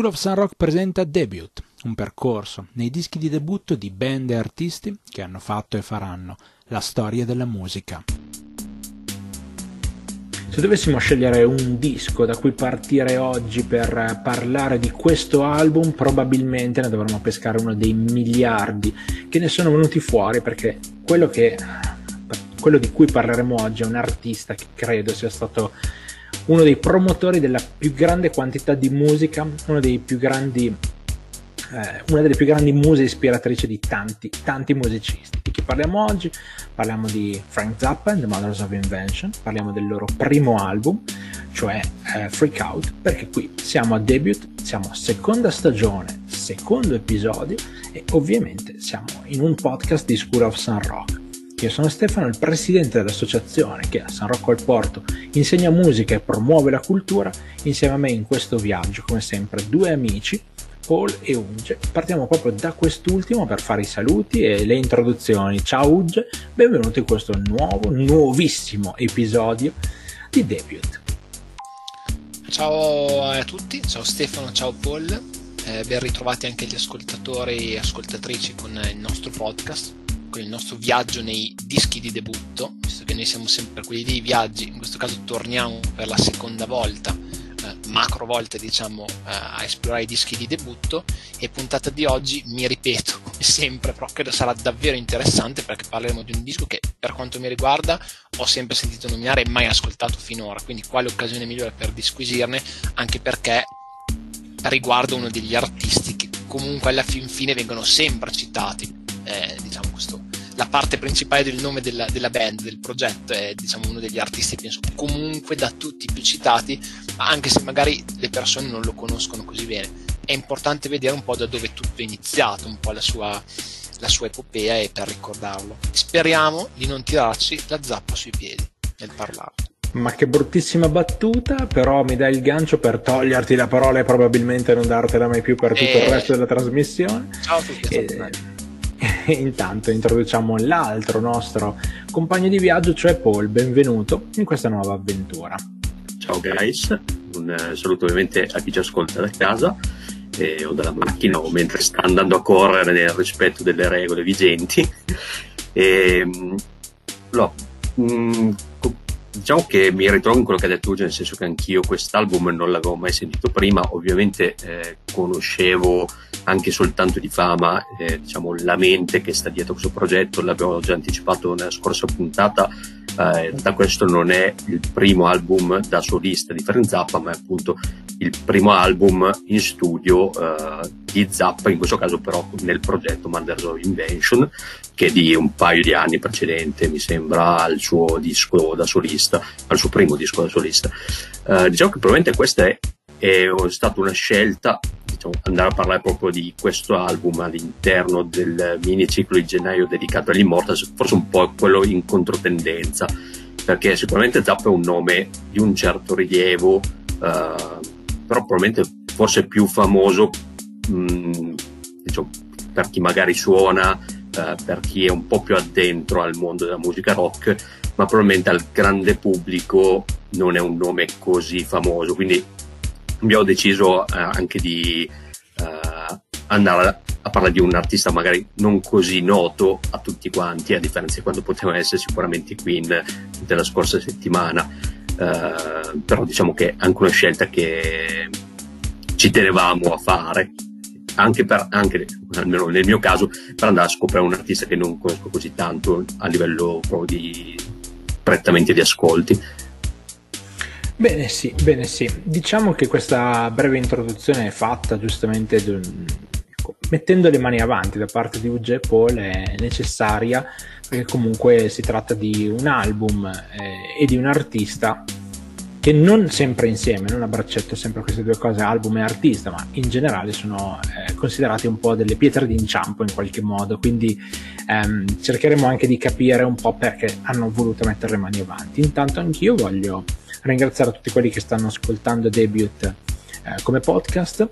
School of Sun Rock presenta Debut, un percorso nei dischi di debutto di band e artisti che hanno fatto e faranno la storia della musica. Se dovessimo scegliere un disco da cui partire oggi per parlare di questo album, probabilmente ne dovremmo pescare uno dei miliardi che ne sono venuti fuori perché quello, che, quello di cui parleremo oggi è un artista che credo sia stato uno dei promotori della più grande quantità di musica, uno dei più grandi, eh, una delle più grandi muse ispiratrici di tanti, tanti musicisti. Di chi parliamo oggi? Parliamo di Frank Zappa and the Mothers of Invention, parliamo del loro primo album, cioè eh, Freak Out, perché qui siamo a debut, siamo a seconda stagione, secondo episodio e ovviamente siamo in un podcast di School of Sun Rock. Io sono Stefano, il presidente dell'associazione che a San Rocco al Porto insegna musica e promuove la cultura. Insieme a me in questo viaggio, come sempre, due amici, Paul e Uge. Partiamo proprio da quest'ultimo per fare i saluti e le introduzioni. Ciao Uge, benvenuto in questo nuovo, nuovissimo episodio di Debut. Ciao a tutti, ciao Stefano, ciao Paul. Eh, ben ritrovati anche gli ascoltatori e ascoltatrici con il nostro podcast con il nostro viaggio nei dischi di debutto, visto che noi siamo sempre quelli dei viaggi, in questo caso torniamo per la seconda volta, eh, macro volta diciamo, eh, a esplorare i dischi di debutto e puntata di oggi, mi ripeto come sempre, però credo sarà davvero interessante perché parleremo di un disco che per quanto mi riguarda ho sempre sentito nominare e mai ascoltato finora, quindi quale occasione migliore per disquisirne, anche perché riguarda uno degli artisti che comunque alla fin fine vengono sempre citati eh, diciamo questo, la parte principale del nome della, della, band, del progetto, è diciamo, uno degli artisti, penso, comunque da tutti più citati, anche se magari le persone non lo conoscono così bene. È importante vedere un po' da dove tutto è iniziato, un po' la sua, la sua epopea e per ricordarlo. Speriamo di non tirarci la zappa sui piedi nel parlarlo. Ma che bruttissima battuta, però mi dai il gancio per toglierti la parola e probabilmente non dartela mai più per tutto e... il eh. resto della trasmissione. Ciao a tutti. E... intanto introduciamo l'altro nostro compagno di viaggio, cioè Paul. Benvenuto in questa nuova avventura. Ciao guys, un eh, saluto ovviamente a chi ci ascolta da casa eh, o dalla macchina o mentre sta andando a correre nel rispetto delle regole vigenti. E, no, mh, diciamo che mi ritrovo in quello che ha detto Uge, nel senso che anch'io quest'album non l'avevo mai sentito prima, ovviamente eh, conoscevo anche soltanto di fama eh, diciamo, la mente che sta dietro questo progetto, l'abbiamo già anticipato nella scorsa puntata, eh, in realtà questo non è il primo album da solista di Frank Zappa, ma è appunto il primo album in studio eh, di Zappa, in questo caso però nel progetto Mothers of Invention, che è di un paio di anni precedente, mi sembra, al suo disco da solista, al suo primo disco da solista. Eh, diciamo che probabilmente questa è, è stata una scelta diciamo, andare a parlare proprio di questo album all'interno del mini ciclo di gennaio dedicato agli Immortals, forse un po' quello in controtendenza, perché sicuramente Zappa è un nome di un certo rilievo, eh, però probabilmente forse più famoso mh, mm, diciamo, per chi magari suona, eh, per chi è un po' più addentro al mondo della musica rock, ma probabilmente al grande pubblico non è un nome così famoso, quindi abbiamo deciso eh, anche di eh, andare a parlare di un artista magari non così noto a tutti quanti, a differenza di quando poteva essere sicuramente Queen della scorsa settimana. Eh, però diciamo che è anche una scelta che ci tenevamo a fare, anche, per, anche almeno nel mio caso, per andare a scoprire un artista che non conosco così tanto a livello proprio di prettamente di ascolti. Bene sì, bene sì. Diciamo che questa breve introduzione è fatta giustamente mettendo le mani avanti da parte di UG e Paul è necessaria perché comunque si tratta di un album eh, e di un artista che non sempre insieme, non a braccetto sempre queste due cose, album e artista, ma in generale sono eh, considerati un po' delle pietre d'inciampo in qualche modo, quindi ehm, cercheremo anche di capire un po' perché hanno voluto mettere le mani avanti. Intanto anch'io voglio ringraziare tutti quelli che stanno ascoltando Debut eh, come podcast.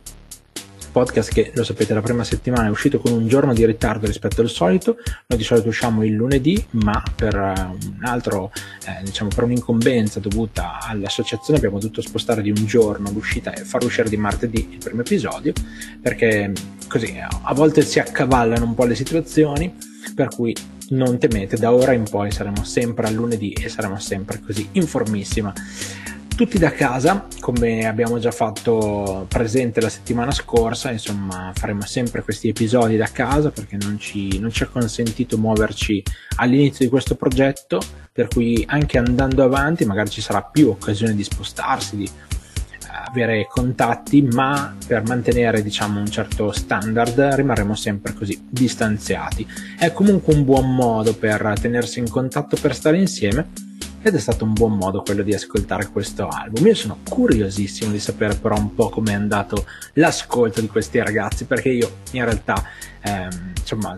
podcast che lo sapete la prima settimana è uscito con un giorno di ritardo rispetto al solito, noi di solito usciamo il lunedì ma per un altro, eh, diciamo per un'incombenza dovuta all'associazione abbiamo dovuto spostare di un giorno l'uscita e far uscire di martedì il primo episodio perché così a volte si accavallano un po' le situazioni per cui non temete, da ora in poi saremo sempre al lunedì e saremo sempre così informissima. Tutti da casa, come abbiamo già fatto presente la settimana scorsa, insomma faremo sempre questi episodi da casa perché non ci, non ci è consentito muoverci all'inizio di questo progetto, per cui anche andando avanti magari ci sarà più occasione di spostarsi, di avere contatti, ma per mantenere diciamo un certo standard rimarremo sempre così distanziati. È comunque un buon modo per tenersi in contatto, per stare insieme ed è stato un buon modo quello di ascoltare questo album. Io sono curiosissimo di sapere però un po' come è andato l'ascolto di questi ragazzi, perché io in realtà, ehm, insomma,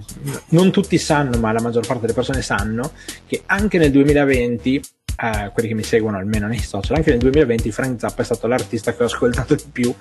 non tutti sanno, ma la maggior parte delle persone sanno che anche nel 2020 eh, quelli che mi seguono almeno nei social, anche nel 2020 Frank Zappa è stato l'artista che ho ascoltato di più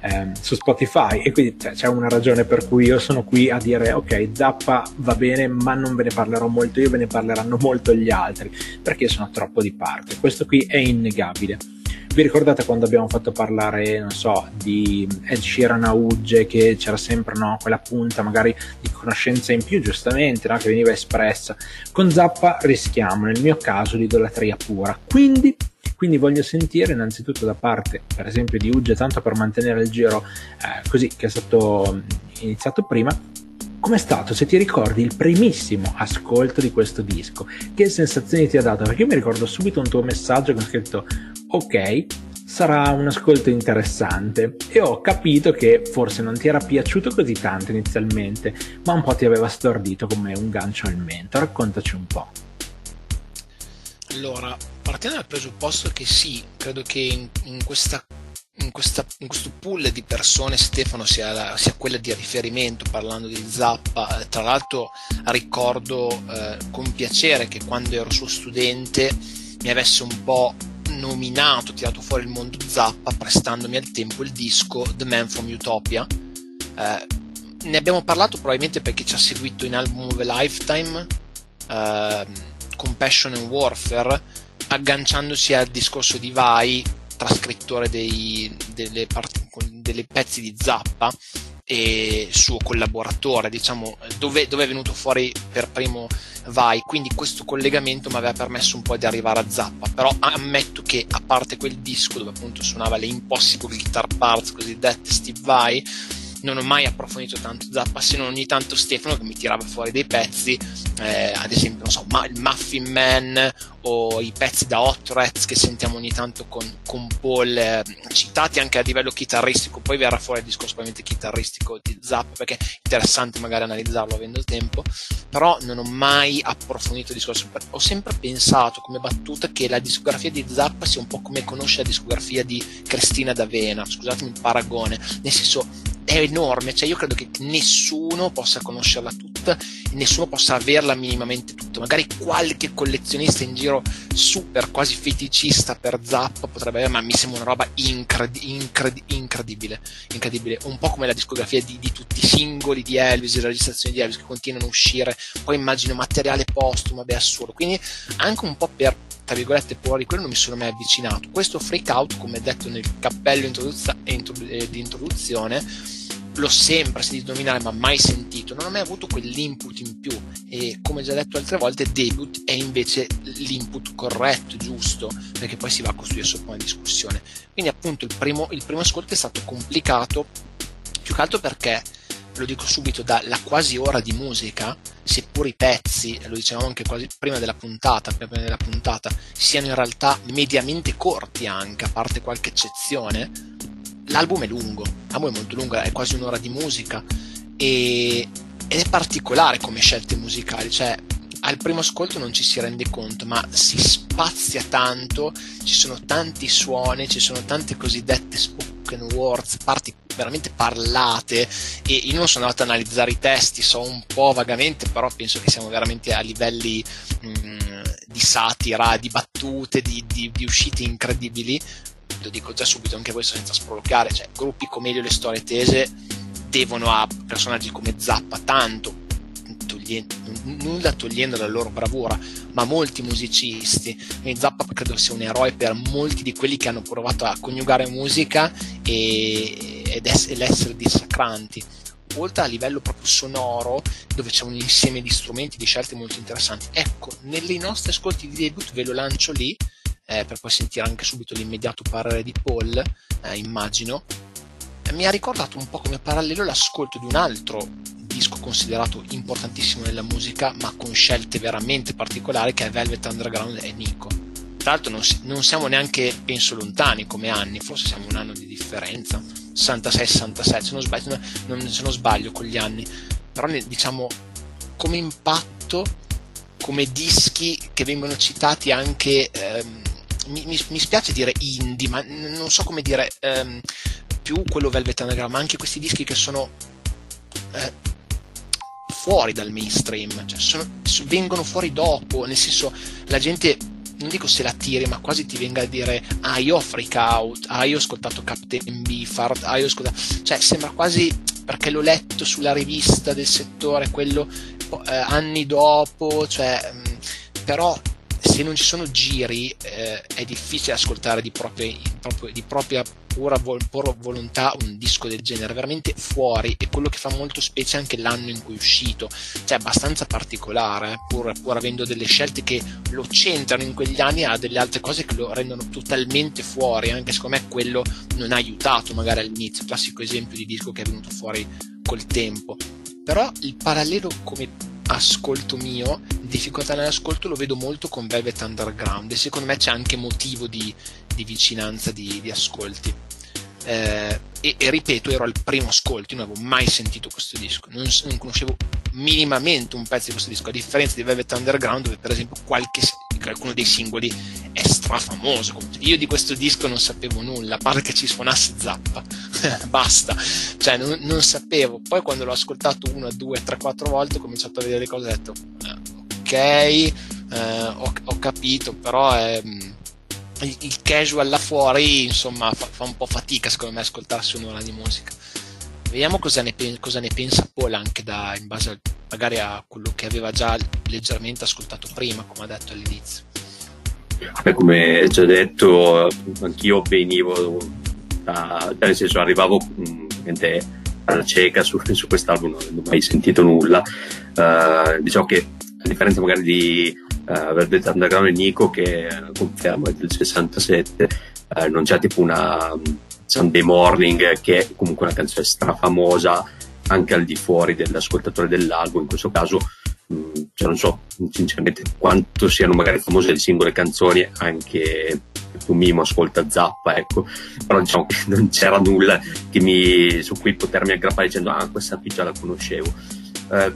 eh, su Spotify e quindi cioè, c'è una ragione per cui io sono qui a dire ok Zappa va bene ma non ve ne parlerò molto io, ve ne parleranno molto gli altri perché sono troppo di parte, questo qui è innegabile. Vi ricordate quando abbiamo fatto parlare, non so, di Ed Sheeran a Ugge, che c'era sempre no, quella punta magari di conoscenza in più, giustamente, no, che veniva espressa. Con Zappa rischiamo, nel mio caso, l'idolatria pura. Quindi quindi voglio sentire innanzitutto da parte per esempio di Ugge tanto per mantenere il giro eh, così che è stato iniziato prima com'è stato se ti ricordi il primissimo ascolto di questo disco che sensazioni ti ha dato perché io mi ricordo subito un tuo messaggio con scritto ok, sarà un ascolto interessante e ho capito che forse non ti era piaciuto così tanto inizialmente, ma un po' ti aveva stordito come un gancio al mento. Raccontaci un po'. Allora, partendo dal presupposto che sì, credo che in, in, questa, in, questa, in questo pool di persone Stefano sia, la, sia, quella di riferimento parlando di Zappa, tra l'altro ricordo eh, con piacere che quando ero suo studente mi avesse un po' nominato, tirato fuori il mondo Zappa, prestandomi al tempo il disco The Man from Utopia. Eh, ne abbiamo parlato probabilmente perché ci ha seguito in album of a Lifetime, eh, Compassion and Warfare, agganciandosi al discorso di Vai, trascrittore dei, delle, part- delle pezzi di Zappa e suo collaboratore, diciamo, dove, dove è venuto fuori per primo vai, quindi questo collegamento mi aveva permesso un po' di arrivare a Zappa, però ammetto che a parte quel disco dove appunto suonava le Impossible Guitar Parts cosiddette Steve Vai, non ho mai approfondito tanto Zappa se non ogni tanto Stefano che mi tirava fuori dei pezzi eh, ad esempio non so, il Muffin Man o i pezzi da Hot Rats che sentiamo ogni tanto con, con Paul eh, citati anche a livello chitarristico. Poi verrà fuori il discorso ovviamente chitarristico di Zappa perché è interessante magari analizzarlo avendo il tempo. Però non ho mai approfondito il discorso. Ho sempre pensato come battuta che la discografia di Zappa sia un po' come conosce la discografia di Cristina D'Avena. Scusatemi il paragone. Nel senso è enorme, cioè io credo che nessuno possa conoscerla tutta nessuno possa averla minimamente tutta. Magari qualche collezionista in giro super quasi feticista per Zappa potrebbe avere, ma mi sembra una roba incredi- incredi- incredibile, incredibile, un po' come la discografia di, di tutti i singoli di Elvis, le registrazioni di Elvis che continuano a uscire, poi immagino materiale postumo, beh assurdo, quindi anche un po' per tra virgolette quello non mi sono mai avvicinato. Questo freak out come detto nel cappello introduz- eh, di introduzione l'ho sempre sentito nominare ma mai sentito. Non ho mai avuto quell'input in più. E come già detto altre volte debut è invece l'input corretto giusto perché poi si va a costruire sopra una discussione. Quindi appunto il primo, il primo ascolto è stato complicato più che altro perché lo dico subito, dalla quasi ora di musica, seppur i pezzi, lo dicevamo anche quasi prima della puntata, prima della puntata, siano in realtà mediamente corti anche, a parte qualche eccezione, l'album è lungo, l'album è molto lungo, è quasi un'ora di musica e, ed è particolare come scelte musicali, cioè al primo ascolto non ci si rende conto, ma si spazia tanto, ci sono tanti suoni, ci sono tante cosiddette spoken words, parti veramente parlate e io non sono andato ad analizzare i testi, so un po' vagamente, però penso che siamo veramente a livelli mh, mm, di satira, di battute, di, di, di uscite incredibili, lo dico già subito anche questo senza sprolocare, cioè gruppi come Elio le storie tese mettevano a personaggi come Zappa tanto, togliendo, nulla togliendo la loro bravura, ma molti musicisti. E Zappa credo sia un eroe per molti di quelli che hanno provato a coniugare musica e, ed essere dissacranti oltre a livello proprio sonoro, dove c'è un insieme di strumenti, di scelte molto interessanti. Ecco, nei nostri ascolti di debut ve lo lancio lì, eh, per poi sentire anche subito l'immediato parere di Paul, eh, immagino. Eh, mi ha ricordato un po' come parallelo l'ascolto di un altro disco considerato importantissimo nella musica, ma con scelte veramente particolari, che è Velvet Underground e Nico. Tra l'altro non, non siamo neanche, penso, lontani come anni, forse siamo un anno di differenza 66-67 se non sbaglio, se non sbaglio con gli anni però diciamo come impatto come dischi che vengono citati anche ehm, mi, mi, mi, spiace dire indie ma non so come dire ehm, più quello Velvet Underground ma anche questi dischi che sono eh, fuori dal mainstream cioè sono, vengono fuori dopo nel senso la gente non dico se la tiri, ma quasi ti venga a dire ah io ho freak out, ah io ho ascoltato Captain Beefheart, ah io ho ascoltato... Cioè sembra quasi, perché l'ho letto sulla rivista del settore, quello eh, anni dopo, cioè... Mh, però se non ci sono giri eh, è difficile ascoltare di propria, di propria pura, pura, volontà un disco del genere, veramente fuori e quello che fa molto specie anche l'anno in cui è uscito, cioè abbastanza particolare, pur, pur avendo delle scelte che lo centrano in quegli anni, ha delle altre cose che lo rendono totalmente fuori, anche secondo me quello non ha aiutato magari all'inizio, classico esempio di disco che è venuto fuori col tempo. Però il parallelo come ascolto mio, difficoltà nell'ascolto lo vedo molto con Velvet Underground e secondo me c'è anche motivo di, di vicinanza di, di ascolti. Eh, e, e, ripeto, ero al primo ascolto, non avevo mai sentito questo disco, non, non, conoscevo minimamente un pezzo di questo disco, a differenza di Velvet Underground, dove per esempio qualche, qualcuno dei singoli è strafamoso. Io di questo disco non sapevo nulla, a parte che ci suonasse Zappa, basta, cioè non, non, sapevo. Poi quando l'ho ascoltato una, due, tre, quattro volte ho cominciato a vedere le cose ho detto, eh, ok, eh, ho, ho, capito, però è il, il casual là fuori insomma fa, fa, un po' fatica secondo me ascoltarsi un'ora di musica vediamo cosa ne, cosa ne pensa Paul anche da, in base a, magari a quello che aveva già leggermente ascoltato prima come ha detto all'inizio. Beh, come già detto anch'io venivo da, nel senso arrivavo ovviamente alla cieca su, su quest'album non avevo mai sentito nulla. Uh, diciamo che a differenza magari di uh, Velvet Underground e Nico che confermo è del 67 uh, non c'è tipo una Sunday Morning che è comunque una canzone strafamosa anche al di fuori dell'ascoltatore dell'album. In questo caso um, cioè non so sinceramente quanto siano magari famose le singole canzoni anche tu Mimo ascolta Zappa ecco. Però diciamo che non c'era nulla mi, su cui potermi aggrappare dicendo ah questa qui già la conoscevo. Uh,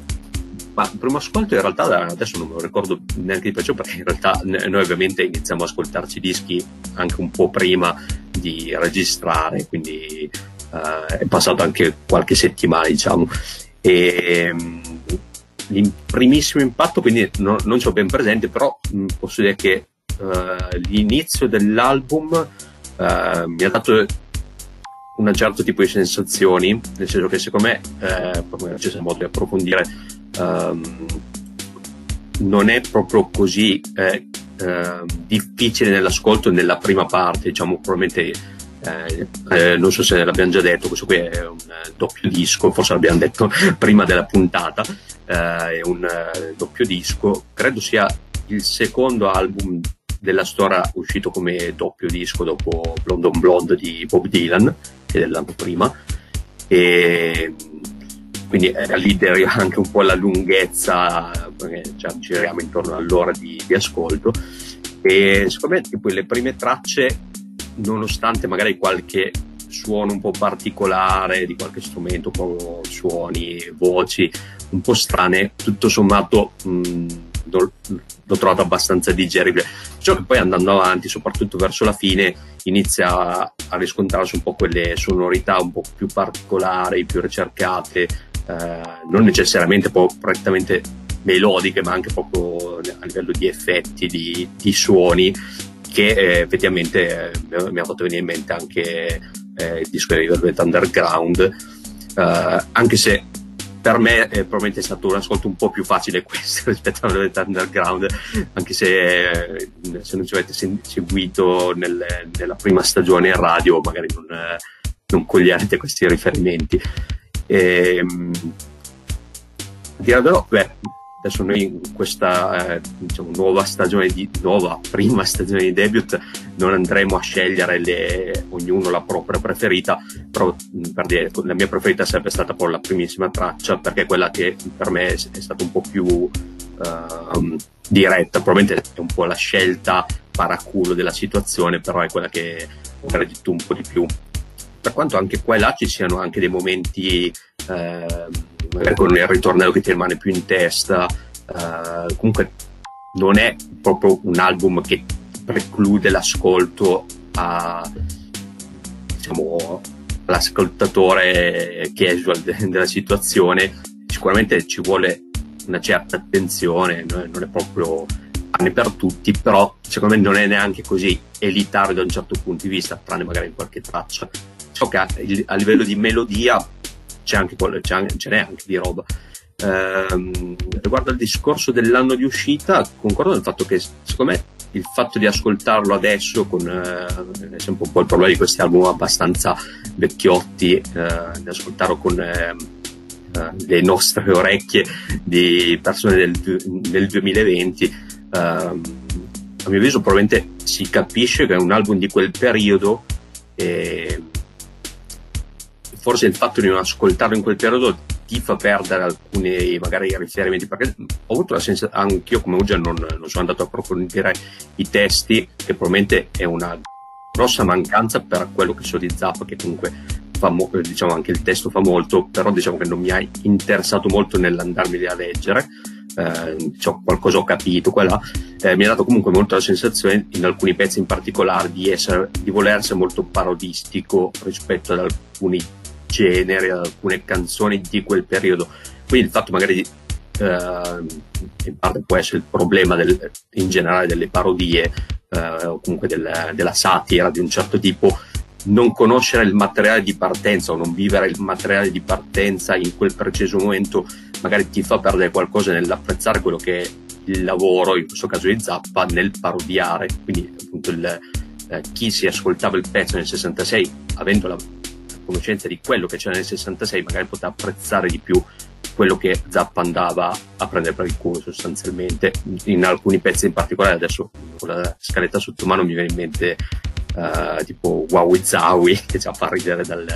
ma il primo ascolto in realtà adesso non me lo ricordo neanche di più perché in realtà noi ovviamente iniziamo ad ascoltarci dischi anche un po' prima di registrare, quindi uh, è passato anche qualche settimana diciamo. E, um, il primissimo impatto quindi no, non ce l'ho ben presente, però mh, posso dire che uh, l'inizio dell'album uh, mi ha dato un certo tipo di sensazioni, nel senso che secondo me, eh, proprio c'è modo di approfondire, um, non è proprio così eh, eh, difficile nell'ascolto nella prima parte, diciamo probabilmente eh, eh, non so se l'abbiamo già detto, questo qui è un eh, doppio disco, forse l'abbiamo detto prima della puntata, eh, è un doppio disco, credo sia il secondo album della storia uscito come doppio disco dopo Blonde on Blonde di Bob Dylan, che è dell'anno prima, e quindi era leader anche un po' la lunghezza, perché cioè, giriamo intorno all'ora di, di ascolto. E secondo me tipo, le prime tracce, nonostante magari qualche suono un po' particolare di qualche strumento con suoni, voci un po' strane, tutto sommato mh, l'ho trovato abbastanza digeribile. Ciò che poi andando avanti, soprattutto verso la fine, inizia a riscontrarsi un po' quelle sonorità un po' più particolari, più ricercate, eh, non necessariamente po- prettamente melodiche, ma anche proprio a livello di effetti, di, di suoni, che eh, effettivamente eh, mi ha fatto venire in mente anche eh, il disco di Velvet Underground. uh, anche se per me eh, probabilmente è stato un ascolto un po' più facile questo rispetto alla Underground, anche se, eh, se non ci avete seguito nel, nella prima stagione in radio magari non, eh, non coglierete questi riferimenti. E, ehm, beh, adesso noi in questa eh, diciamo, nuova stagione di nuova prima stagione di debut non andremo a scegliere le, ognuno la propria preferita però per dire la mia preferita sempre stata poi la primissima traccia perché è quella che per me è, stata un po' più uh, diretta. Probabilmente è un po' la scelta paraculo della situazione però è quella che ho gradito un po' di più per quanto anche qua e là ci siano anche dei momenti eh, magari con il ritornello che ti rimane più in testa. Uh, comunque non è proprio un album che preclude l'ascolto a, diciamo, all'ascoltatore casual de- della situazione. Sicuramente ci vuole una certa attenzione, non è proprio pane per tutti, però secondo me non è neanche così elitario da un certo punto di vista, tranne magari in qualche traccia. So che a, a livello di melodia c'è anche, c'è anche, ce n'è anche di roba. Ehm, riguardo al discorso dell'anno di uscita, concordo nel fatto che secondo me il fatto di ascoltarlo adesso con eh, è sempre un po' il problema di questi album abbastanza vecchiotti, eh, di ascoltarlo con eh, eh le nostre orecchie di persone del, del 2020. Ehm, a mio avviso probabilmente si capisce che è un album di quel periodo e forse il fatto di non ascoltarlo in quel periodo ti fa perdere alcuni magari riferimenti perché ho avuto la sensazione anch'io come Ugia non, non sono andato a approfondire i testi che probabilmente è una grossa mancanza per quello che so di Zappa che comunque fa mo- diciamo anche il testo fa molto però diciamo che non mi ha interessato molto nell'andarmi a leggere. Eh, cioè, qualcosa ho capito qua eh, mi ha dato comunque molto la sensazione in alcuni pezzi in particolare di, essere, di voler essere molto parodistico rispetto ad alcuni genere, alcune canzoni di quel periodo. Quindi il fatto magari eh, in parte può essere il problema del, in generale delle parodie eh, o comunque del, della satira di un certo tipo, non conoscere il materiale di partenza o non vivere il materiale di partenza in quel preciso momento magari ti fa perdere qualcosa nell'apprezzare quello che è il lavoro, in questo caso di Zappa, nel parodiare. Quindi appunto il, eh, chi si ascoltava il pezzo nel 66 avendo la conoscenza di quello che c'era nel 66 magari poteva apprezzare di più quello che Zappa andava a prendere per il culo sostanzialmente. In alcuni pezzi in particolare adesso con la scaletta sotto mano mi viene in mente uh, tipo Wowie Zawi che già fa ridere dal,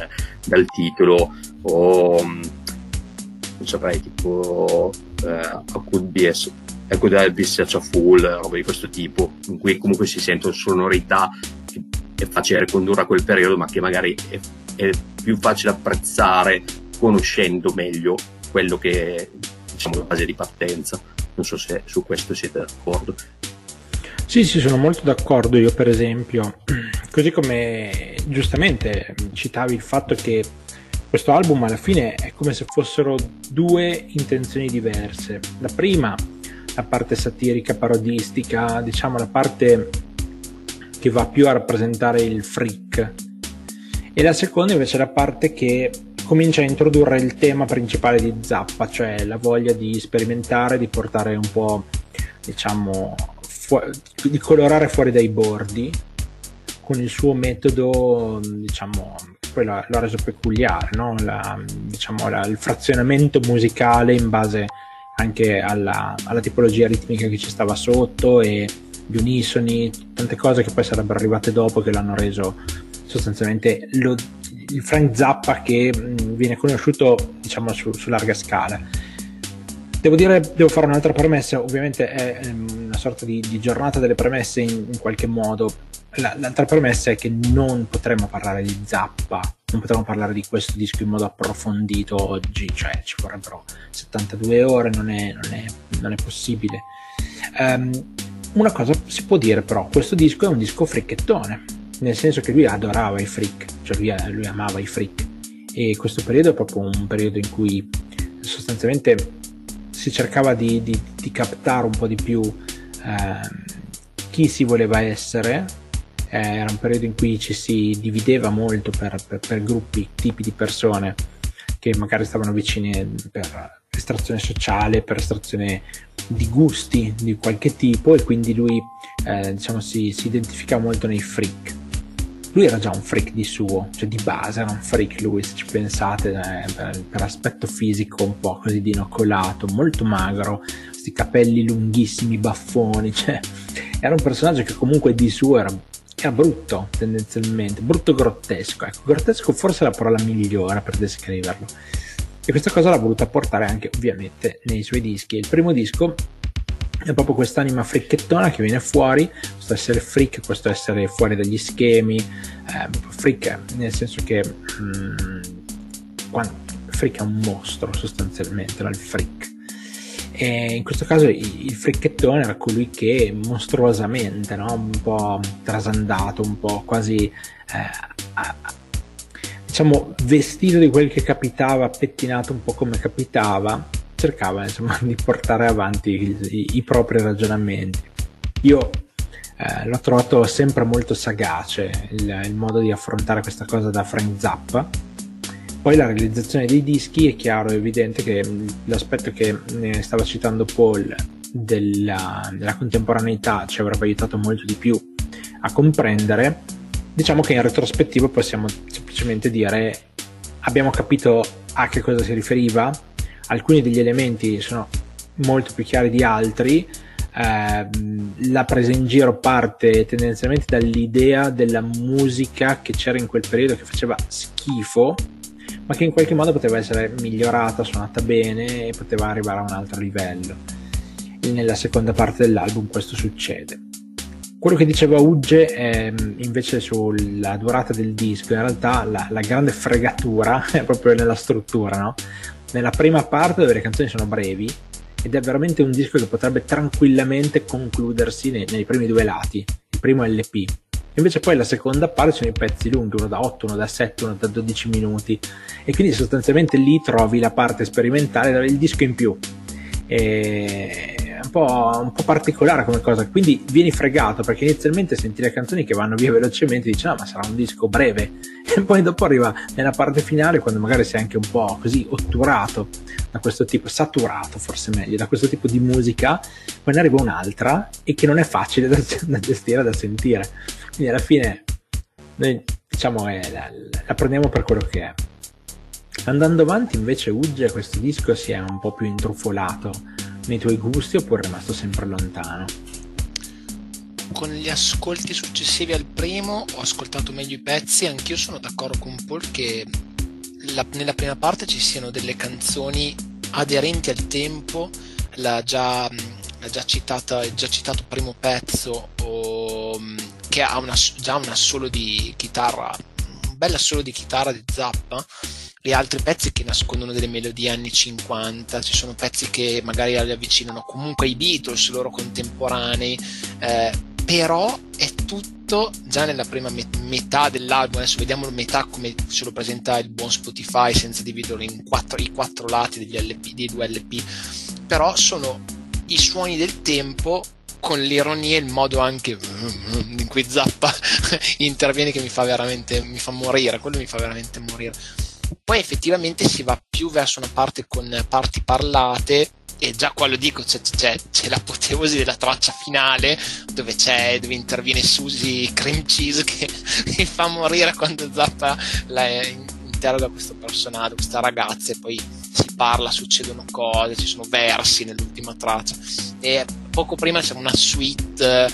dal titolo o non saprei tipo uh, a, I could be such a fool roba di questo tipo in cui comunque si sentono sonorità che è facile ricondurre a quel periodo ma che magari è è più facile apprezzare conoscendo meglio quello che è diciamo, la base di partenza. Non so se su questo siete d'accordo. Sì, sì, sono molto d'accordo. Io, per esempio, così come giustamente citavi il fatto che questo album alla fine è come se fossero due intenzioni diverse. La prima, la parte satirica, parodistica, diciamo la parte che va più a rappresentare il freak, e la seconda invece è la parte che comincia a introdurre il tema principale di Zappa, cioè la voglia di sperimentare, di portare un po', diciamo, fu- di colorare fuori dai bordi con il suo metodo, diciamo, poi l'ha, l'ha reso peculiare, no? la, diciamo, la, il frazionamento musicale in base anche alla, alla tipologia ritmica che ci stava sotto e gli unisoni, tante cose che poi sarebbero arrivate dopo che l'hanno reso sostanzialmente lo, il Frank Zappa che mh, viene conosciuto diciamo su, su, larga scala. Devo dire, devo fare un'altra premessa, ovviamente è una sorta di, di giornata delle premesse in, in qualche modo. La, l'altra premessa è che non potremmo parlare di Zappa, non potremmo parlare di questo disco in modo approfondito oggi, cioè ci vorrebbero 72 ore, non è, non è, non è possibile. Um, una cosa si può dire però, questo disco è un disco fricchettone, nel senso che lui adorava i freak, cioè lui, lui amava i freak. E questo periodo è proprio un periodo in cui sostanzialmente si cercava di, di, di captare un po' di più eh, chi si voleva essere, eh, era un periodo in cui ci si divideva molto per, per, per gruppi, tipi di persone che magari stavano vicini per estrazione sociale, per estrazione di gusti di qualche tipo e quindi lui eh, diciamo si, si identifica molto nei freak lui era già un freak di suo, cioè di base era un freak lui, se ci pensate, eh, per, aspetto fisico un po' così dinocolato, molto magro, questi capelli lunghissimi, baffoni, cioè era un personaggio che comunque di suo era, era brutto tendenzialmente, brutto grottesco, ecco, grottesco forse è la parola migliore per descriverlo. E questa cosa l'ha voluta portare anche ovviamente nei suoi dischi. Il primo disco è proprio quest'anima fricchettona che viene fuori, questo essere freak, questo essere fuori dagli schemi, eh, freak nel senso che mm, quando, freak è un mostro sostanzialmente, no? il freak. E in questo caso il, fricchettone era colui che mostruosamente, no? un po' trasandato, un po' quasi eh, diciamo vestito di quel che capitava, pettinato un po' come capitava, cercava insomma, di portare avanti i, i propri ragionamenti. Io eh, l'ho trovato sempre molto sagace il, il, modo di affrontare questa cosa da Frank Zappa. Poi la realizzazione dei dischi è chiaro, è evidente che l'aspetto che ne stava citando Paul della, della contemporaneità ci avrebbe aiutato molto di più a comprendere. Diciamo che in retrospettiva possiamo semplicemente dire abbiamo capito a che cosa si riferiva, alcuni degli elementi sono molto più chiari di altri. Eh, la presa in giro parte tendenzialmente dall'idea della musica che c'era in quel periodo che faceva schifo, ma che in qualche modo poteva essere migliorata, suonata bene e poteva arrivare a un altro livello. E nella seconda parte dell'album questo succede. Quello che diceva Ugge è, invece sulla durata del disco, in realtà la, la grande fregatura è proprio nella struttura, no? Nella prima parte dove le canzoni sono brevi ed è veramente un disco che potrebbe tranquillamente concludersi nei, nei primi due lati, il primo LP. Invece poi la seconda parte sono i pezzi lunghi, uno da 8, uno da 7, uno da 12 minuti e quindi sostanzialmente lì trovi la parte sperimentale, il disco in più. E un po', un po', particolare come cosa, quindi vieni fregato perché inizialmente senti le canzoni che vanno via velocemente e dici no ma sarà un disco breve e poi dopo arriva nella parte finale quando magari sei anche un po' così otturato da questo tipo, saturato forse meglio, da questo tipo di musica, poi ne arriva un'altra e che non è facile da, da gestire, da sentire. Quindi alla fine noi diciamo eh, la, la prendiamo per quello che è. Andando avanti invece Ugge questo disco si è un po' più intrufolato nei tuoi gusti oppure è rimasto sempre lontano? Con gli ascolti successivi al primo ho ascoltato meglio i pezzi, anch'io sono d'accordo con Paul che la, nella prima parte ci siano delle canzoni aderenti al tempo, l'ha già, l'ha già, citata, già citato primo pezzo o, che ha una, già un assolo di chitarra, un bel assolo di chitarra di Zappa e altri pezzi che nascondono delle melodie anni 50, ci sono pezzi che magari li avvicinano comunque ai Beatles, loro contemporanei, eh, però è tutto già nella prima metà dell'album, adesso vediamo metà come ce lo presenta il buon Spotify senza dividerlo in quattro, i quattro lati LP, dei due LP, però sono i suoni del tempo con l'ironia e il modo anche in cui Zappa interviene che mi fa veramente mi fa morire, quello mi fa veramente morire poi effettivamente si va più verso una parte con parti parlate e già qua lo dico, c'è, c'è, c'è l'apoteosi della traccia finale dove, dove interviene Susie Cream Cheese che mi fa morire quando Zappa la interroga questo personaggio, questa ragazza e poi si parla, succedono cose, ci sono versi nell'ultima traccia. E poco prima c'è una suite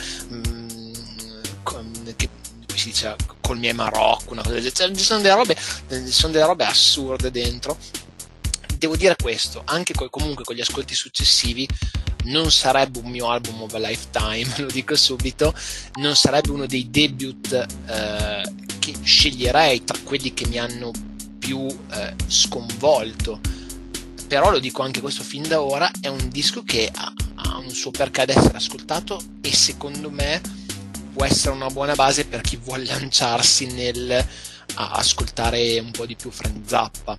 che si dice col miei Marocco, una cosa del genere. Cioè, ci sono delle robe, sono delle robe assurde dentro. Devo dire questo, anche co- comunque con gli ascolti successivi non sarebbe un mio album of a lifetime, lo dico subito, non sarebbe uno dei debut eh, che sceglierei tra quelli che mi hanno più eh, sconvolto. Però lo dico anche questo fin da ora, è un disco che ha, ha un suo perché ad essere ascoltato e secondo me può essere una buona base per chi vuole lanciarsi nel ascoltare un po' di più Frank Zappa.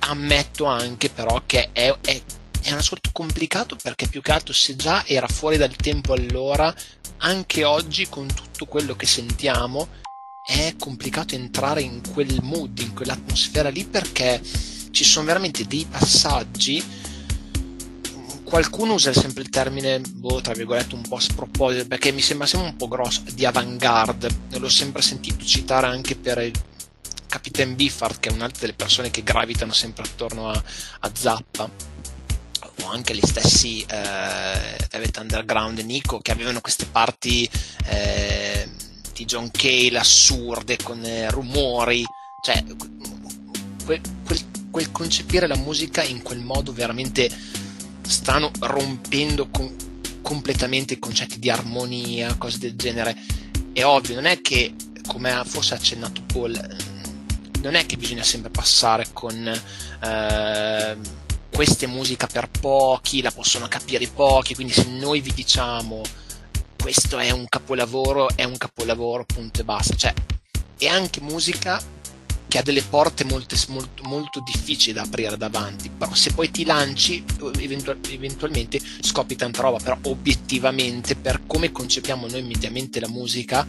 Ammetto anche però che è, è, è un ascolto complicato perché più che altro se già era fuori dal tempo allora, anche oggi con tutto quello che sentiamo è complicato entrare in quel mood, in quell'atmosfera lì perché ci sono veramente dei passaggi qualcuno usa sempre il termine, boh, tra virgolette, un po' sproposito, perché mi sembra sempre un po' grosso, di avant-garde. L'ho sempre sentito citare anche per Capitan Biffard, che è un'altra delle persone che gravitano sempre attorno a, a Zappa o anche gli stessi eh, Underground e Nico che avevano queste parti eh, di John Cale assurde con eh, rumori cioè quel, quel, quel, concepire la musica in quel modo veramente stanno rompendo con, completamente i concetti di armonia cose del genere è ovvio non è che come forse ha accennato Paul non è che bisogna sempre passare con eh, questa musica per pochi, la possono capire pochi, quindi se noi vi diciamo questo è un capolavoro, è un capolavoro, punto e basta. Cioè, è anche musica che ha delle porte molto, molto, molto difficili da aprire davanti, però se poi ti lanci eventual, eventualmente scopri tanta roba, però obiettivamente per come concepiamo noi mediamente la musica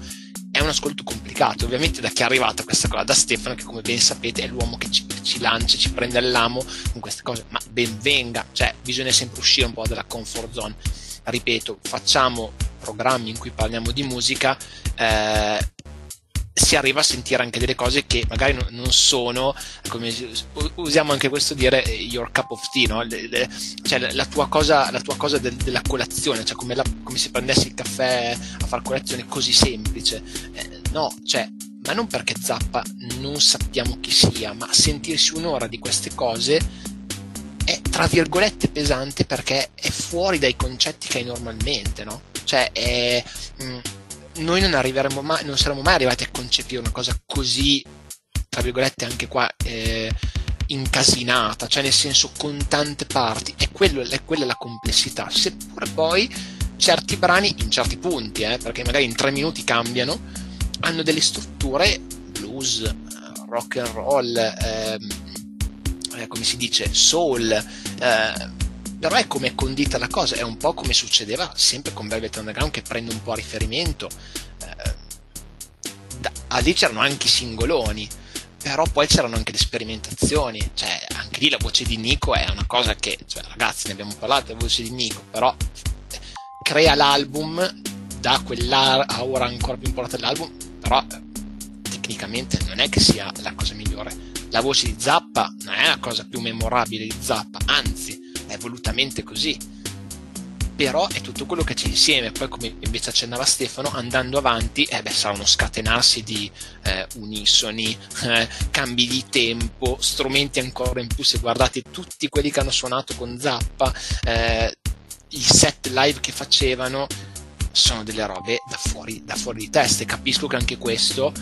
è un ascolto complicato. Ovviamente da chi è arrivata questa cosa? Da Stefano, che come ben sapete è l'uomo che ci, ci lancia, ci prende all'amo con queste cose, ma ben venga, cioè bisogna sempre uscire un po' dalla comfort zone. Ripeto, facciamo programmi in cui parliamo di musica, eh, si arriva a sentire anche delle cose che magari non sono, come usiamo anche questo dire your cup of tea, no? le, le, cioè la tua cosa, la tua cosa del, della colazione, cioè come, la, come, se prendessi il caffè a fare colazione così semplice. Eh, no, cioè, ma non perché Zappa non sappiamo chi sia, ma sentirsi un'ora di queste cose è tra virgolette pesante perché è fuori dai concetti che hai normalmente, no? Cioè è... Mh, mm, noi non arriveremo mai, non saremo mai arrivati a concepire una cosa così, tra virgolette, anche qua eh, incasinata, cioè nel senso con tante parti, è, quello, è quella la complessità, seppure poi certi brani in certi punti, eh, perché magari in tre minuti cambiano, hanno delle strutture blues, rock and roll, ehm, eh, come si dice, soul, eh, però è come è condita la cosa, è un po' come succedeva sempre con Velvet Underground che prende un po' a riferimento. Eh, da, lì c'erano anche i singoloni, però poi c'erano anche le sperimentazioni, cioè anche lì la voce di Nico è una cosa che, cioè, ragazzi ne abbiamo parlato, la voce di Nico, però crea l'album, dà quell'aura ancora più importante all'album, però tecnicamente non è che sia la cosa migliore. La voce di Zappa non è la cosa più memorabile di Zappa, anzi è volutamente così. Però è tutto quello che c'è insieme. Poi, come invece accennava Stefano, andando avanti, eh beh, sarà uno scatenarsi di eh, unisoni, eh, cambi di tempo, strumenti ancora in più. Se guardate tutti quelli che hanno suonato con Zappa, eh, i set live che facevano, sono delle robe da fuori, da fuori di testa. E capisco che anche questo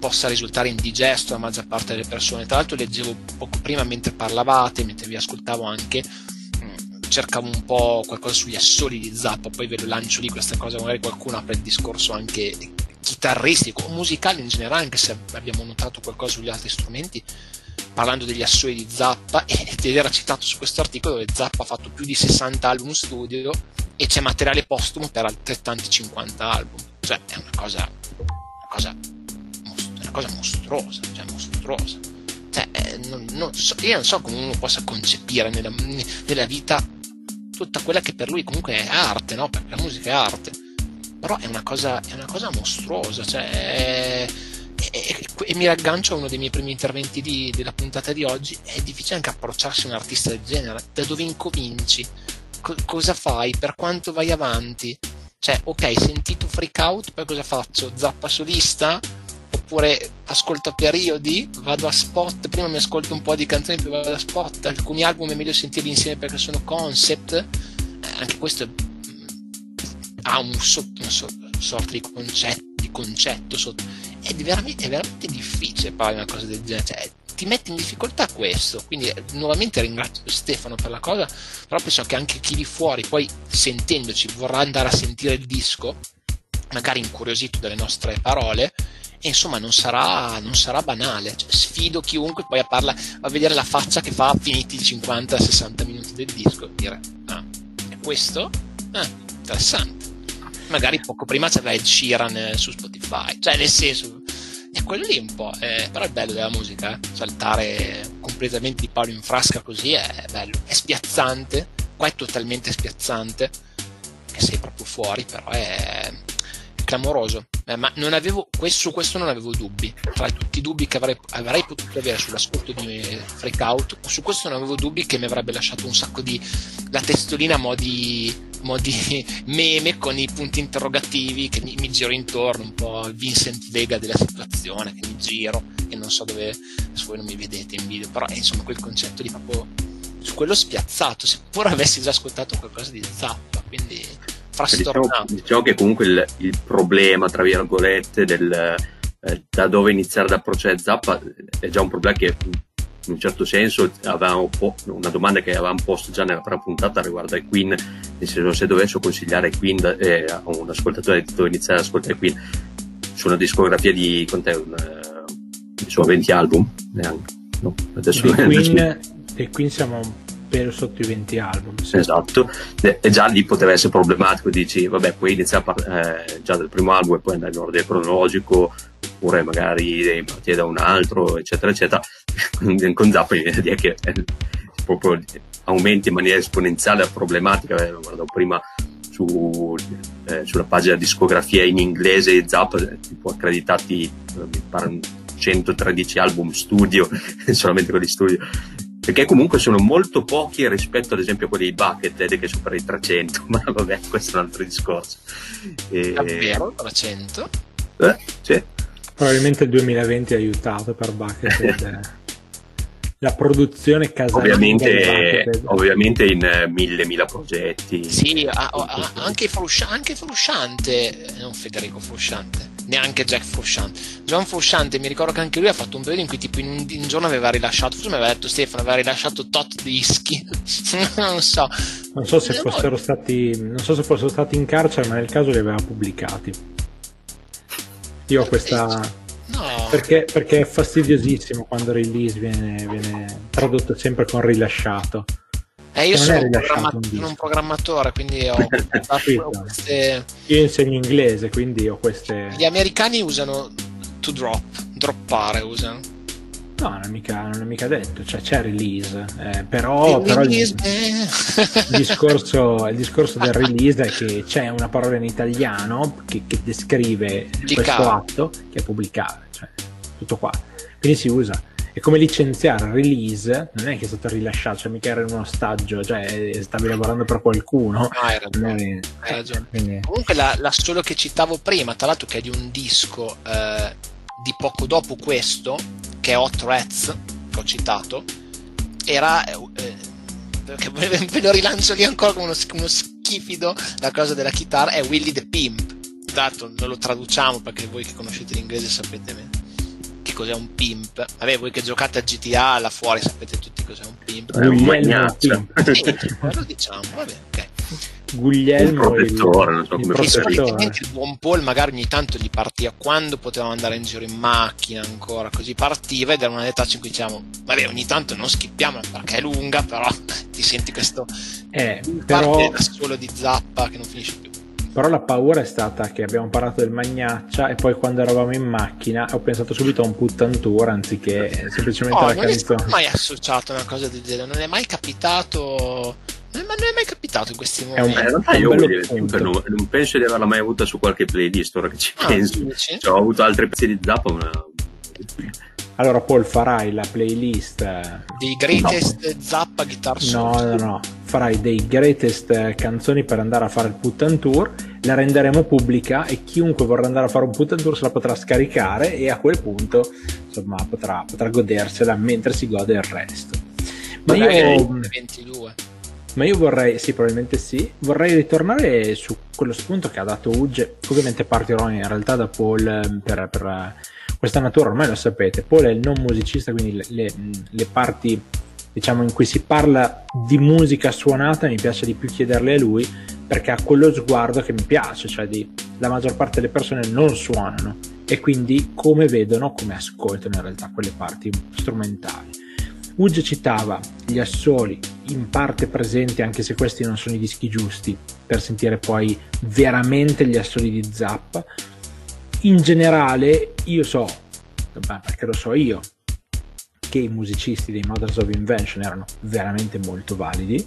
possa risultare indigesto alla maggior parte delle persone. Tra l'altro leggevo poco prima mentre parlavate, mentre vi ascoltavo anche, mm, cercavo un po' qualcosa sugli assoli di Zappa, poi ve lo lancio lì questa cosa, magari qualcuno apre il discorso anche chitarristico o musicale in generale, anche se abbiamo notato qualcosa sugli altri strumenti, parlando degli assoli di Zappa, ed era citato su questo articolo dove Zappa ha fatto più di 60 album studio e c'è materiale postumo per altrettanti 50 album. Cioè è una cosa, una cosa una cosa mostruosa, cioè mostruosa. Cioè, eh, non, non so, io non so come uno possa concepire nella, nella, vita tutta quella che per lui comunque è arte, no? Perché la musica è arte. Però è una cosa, è una cosa mostruosa, cioè... E, e, e, mi raggancio a uno dei miei primi interventi di, della puntata di oggi, è difficile anche approcciarsi a un artista del genere, da dove incominci, Co- cosa fai, per quanto vai avanti, cioè ok, sentito freak out, poi cosa faccio? Zappa solista? Oppure ascolto periodi, vado a spot, prima mi ascolto un po' di canzoni, poi vado a spot, alcuni album è meglio sentirli insieme perché sono concept, eh, anche questo mm, ha un so, una so, sorta di, concetto, di concetto sotto. È veramente, è veramente difficile fare una cosa del genere, cioè, ti mette in difficoltà questo, quindi eh, nuovamente ringrazio Stefano per la cosa, però penso che anche chi di fuori poi sentendoci vorrà andare a sentire il disco, magari incuriosito dalle nostre parole, e insomma non sarà, non sarà banale. Cioè, sfido chiunque poi a, parla, a vedere la faccia che fa finiti i 50-60 minuti del disco e dire, ah, è questo? Ah, interessante. Magari poco prima c'era Ed Sheeran eh, su Spotify, cioè nel senso, è quello lì un po', eh, però è bello della musica, eh. saltare completamente di palo in frasca così è bello, è spiazzante, qua è totalmente spiazzante, che sei proprio fuori, però è, è clamoroso. Eh, ma non avevo, questo, su questo non avevo dubbi. Tra tutti i dubbi che avrei, avrei potuto avere sull'ascolto di Freakout, su questo non avevo dubbi che mi avrebbe lasciato un sacco di. la testolina a modi modi meme con i punti interrogativi che mi, mi, giro intorno, un po' il Vincent Vega della situazione, che mi giro e non so dove, adesso voi non mi vedete in video, però è insomma quel concetto di proprio su quello spiazzato, seppur avessi già ascoltato qualcosa di zappa, quindi frastornato. Diciamo, diciamo che comunque il, il, problema, tra virgolette, del, eh, da dove iniziare ad approcciare zappa è già un problema che in un certo senso avevamo po- una domanda che avevamo posto già nella prima puntata riguardo ai Queen, nel senso se dovessi consigliare Queen eh, a un ascoltatore dove iniziare ad ascoltare Queen su una discografia di, quant'è, un, uh, sono 20 album neanche, no? Adesso, dei, Queen, adesso... dei Queen siamo per sotto i 20 album. Sì. Esatto, e già lì poteva essere problematico, dici, vabbè, puoi iniziare par- eh, già dal primo album e poi andare in ordine cronologico, oppure magari partire da un altro, eccetera, eccetera. Con Zappa mi viene a che eh, proprio aumenti in maniera esponenziale la problematica, eh, guardavo prima su, eh, sulla pagina discografia in inglese Zappa, eh, tipo accreditati, mi pare 113 album studio, solamente quelli studio, perché comunque sono molto pochi rispetto ad esempio a quelli di Buckethead che supera i 300 ma vabbè questo è un altro discorso. E... davvero? 300? Eh, sì. probabilmente il 2020 ha aiutato per Buckethead la produzione casalinga ovviamente, ovviamente in mille mila progetti. Sì a, a, anche, Frusciante, anche Frusciante eh, non Federico Frusciante neanche Jack Frusciante. John Frusciante mi ricordo che anche lui ha fatto un periodo in cui tipo in un, in un giorno aveva rilasciato, forse mi aveva detto Stefano, aveva rilasciato tot dischi, non so. Non so se fossero stati, non so se fossero stati in carcere, ma nel caso li aveva pubblicati. Io ho questa... No. Perché, perché, è fastidiosissimo quando release viene, viene tradotto sempre con rilasciato. Eh, io sono un, programma- sono un, programmatore, quindi ho queste... Io insegno inglese, quindi ho queste... Gli americani usano to drop, droppare usano. No, non è mica, non è mica detto, cioè c'è release, eh, però, però il, il, discorso, il, discorso, del release è che c'è una parola in italiano che, che descrive questo atto che è pubblicare, cioè tutto qua. Quindi si usa è come licenziare release non è che è stato rilasciato cioè mica era in uno ostaggio cioè stavi lavorando per qualcuno. Ah, hai ragione, hai ragione. Quindi... comunque la, la, solo che citavo prima tra l'altro che è di un disco eh, di poco dopo questo che è Hot Rats che ho citato era eh, ve lo rilancio lì ancora come uno, uno schifido la cosa della chitarra è Willy the Pimp. Tanto non lo traduciamo perché voi che conoscete l'inglese sapete che cos'è un pimp. Vabbè, voi che giocate a GTA là fuori sapete tutti cos'è un pimp. È un magnaccio. Sì, lo diciamo, vabbè, ok. Guglielmo il protettore, non so come il, il buon Paul magari ogni tanto gli partiva quando potevamo andare in giro in macchina ancora così partiva ed era una delle in cui diciamo vabbè ogni tanto non schippiamo perché è lunga però ti senti questo eh, però... solo di zappa che non finisce più però la paura è stata che abbiamo parlato del Magnaccia e poi quando eravamo in macchina ho pensato subito a un puttantura anziché semplicemente oh, alla canzone. Non è mai associato a una cosa del genere, non è mai capitato. Non è mai capitato in questi momenti. È un, è io non, non, penso di averla mai avuta su qualche playlist, ora che ci ah, penso. Cioè, ho avuto altri pezzi di zappa, ma allora Paul farai la playlist dei greatest no. zappa guitar solo. No, no, no, farai dei greatest canzoni per andare a fare il puttan tour, la renderemo pubblica e chiunque vorrà andare a fare un puttan tour se la potrà scaricare e a quel punto insomma potrà, potrà godersela mentre si gode il resto. Ma io 22 ma io vorrei, sì, probabilmente sì, vorrei ritornare su quello spunto che ha dato Uge. Ovviamente partirò in realtà da Paul ehm, per, per questa natura ormai lo sapete. Paul è il non musicista, quindi le, le, le parti diciamo in cui si parla di musica suonata mi piace di più chiederle a lui perché ha quello sguardo che mi piace, cioè di la maggior parte delle persone non suonano e quindi come vedono, come ascoltano in realtà quelle parti strumentali. Uge citava gli assoli in parte presenti anche se questi non sono i dischi giusti per sentire poi veramente gli assoli di Zappa in generale io so perché lo so io che i musicisti dei Mothers of Invention erano veramente molto validi.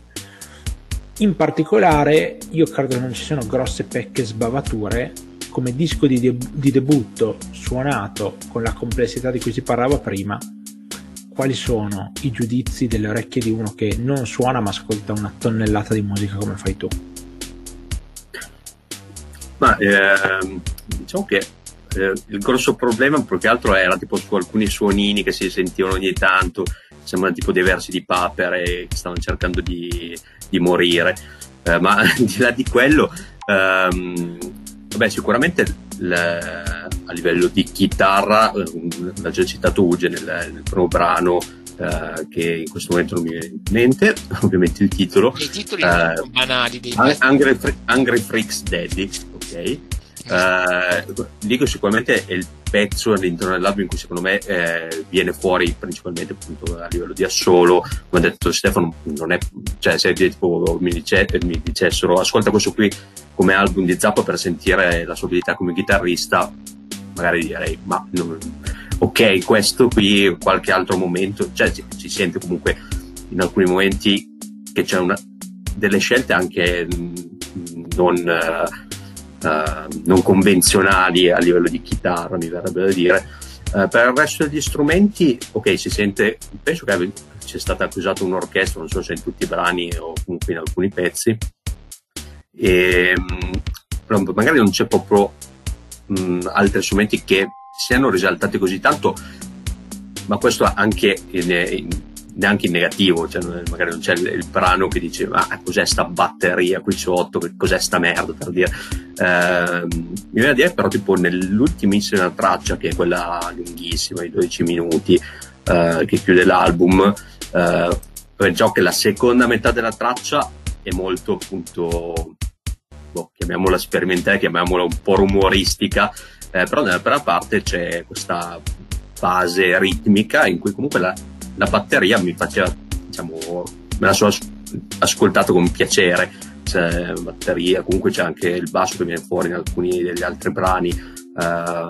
In particolare, io credo che non ci siano grosse pecche sbavature come disco di, de- di debutto suonato con la complessità di cui si parlava prima. Quali sono i giudizi delle orecchie di uno che non suona ma ascolta una tonnellata di musica come fai tu? Ma ehm, diciamo che eh, il grosso problema più che altro era tipo su alcuni suonini che si sentivano ogni tanto, sembrano tipo dei versi di papere che stavano cercando di, di morire. Eh, ma di là di quello, ehm, vabbè, sicuramente le, a livello di chitarra, eh, l'ha già citato Uge nel, nel primo brano, Uh, che in questo momento non mi viene in mente, ovviamente il titolo. I titoli sono banali dei Angry, Angry Freaks Daddy, ok? Uh, dico sicuramente è il pezzo all'interno dell'album in cui secondo me eh, viene fuori principalmente appunto a livello di assolo. Come ha detto Stefano non è cioè se tipo, mi, dice, mi dicessero ascolta questo qui come album di Zappa per sentire la sua abilità come chitarrista magari direi ma non, ok questo qui qualche altro momento cioè si, sente comunque in alcuni momenti che c'è una, delle scelte anche non uh, uh, non convenzionali a livello di chitarra, mi verrebbe da dire. Uh, per il resto degli strumenti, ok, si sente, penso che c'è stata accusata un'orchestra, non so se in tutti i brani o comunque in alcuni pezzi, e, um, magari non c'è proprio um, altri strumenti che siano risaltati così tanto, ma questo anche in, in neanche in negativo, cioè magari non c'è il, brano che dice ma cos'è sta batteria qui sotto, cos'è sta merda per dire. Eh, mi viene a dire però tipo nell'ultimissima traccia che è quella lunghissima di 12 minuti eh, che chiude l'album, eh, già che la seconda metà della traccia è molto appunto, boh, chiamiamola sperimentale, chiamiamola un po' rumoristica, eh, però nella prima parte c'è questa fase ritmica in cui comunque la la batteria mi faceva, diciamo, me la sono ascoltato con piacere. C'è batteria, comunque c'è anche il basso che viene fuori in alcuni degli altri brani. Uh,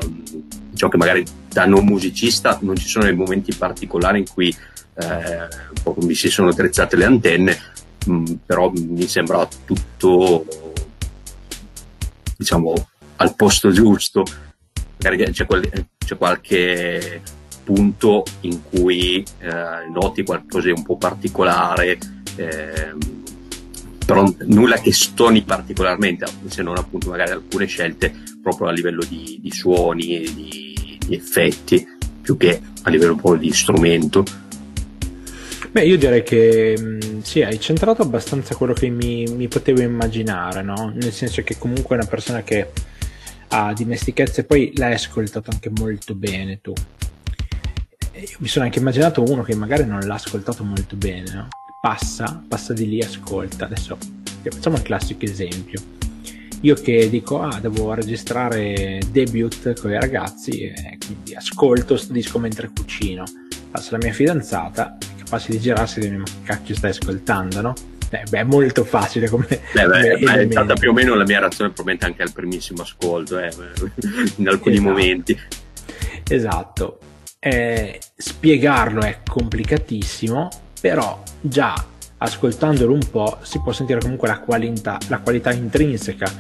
diciamo che magari da non musicista non ci sono dei momenti particolari in cui eh, mi si sono attrezzate le antenne, mh, mm, però mi sembra tutto diciamo al posto giusto. Magari c'è, quel, c'è qualche punto in cui eh, noti qualcosa di un po' particolare, eh, però nulla che stoni particolarmente, se non appunto magari alcune scelte proprio a livello di, di suoni e di, di, effetti, più che a livello proprio di strumento. Beh, io direi che mm, sì, hai centrato abbastanza quello che mi, mi potevo immaginare, no? Nel senso che comunque è una persona che ha dimestichezza e poi l'hai ascoltato anche molto bene tu io mi sono anche immaginato uno che magari non l'ha ascoltato molto bene, no? passa, passa di lì, ascolta. Adesso facciamo il classico esempio. Io che dico, ah, devo registrare debut con i ragazzi, e quindi ascolto sto disco mentre cucino. Passa la mia fidanzata, è capace di girarsi e dire, ma che cacchio stai ascoltando, no? Eh, beh, è molto facile come... Beh, beh, come è stata più o meno la mia reazione probabilmente anche al primissimo ascolto, eh, in alcuni esatto. momenti. Esatto, eh, spiegarlo è complicatissimo, però già ascoltandolo un po' si può sentire comunque la qualità, la qualità intrinseca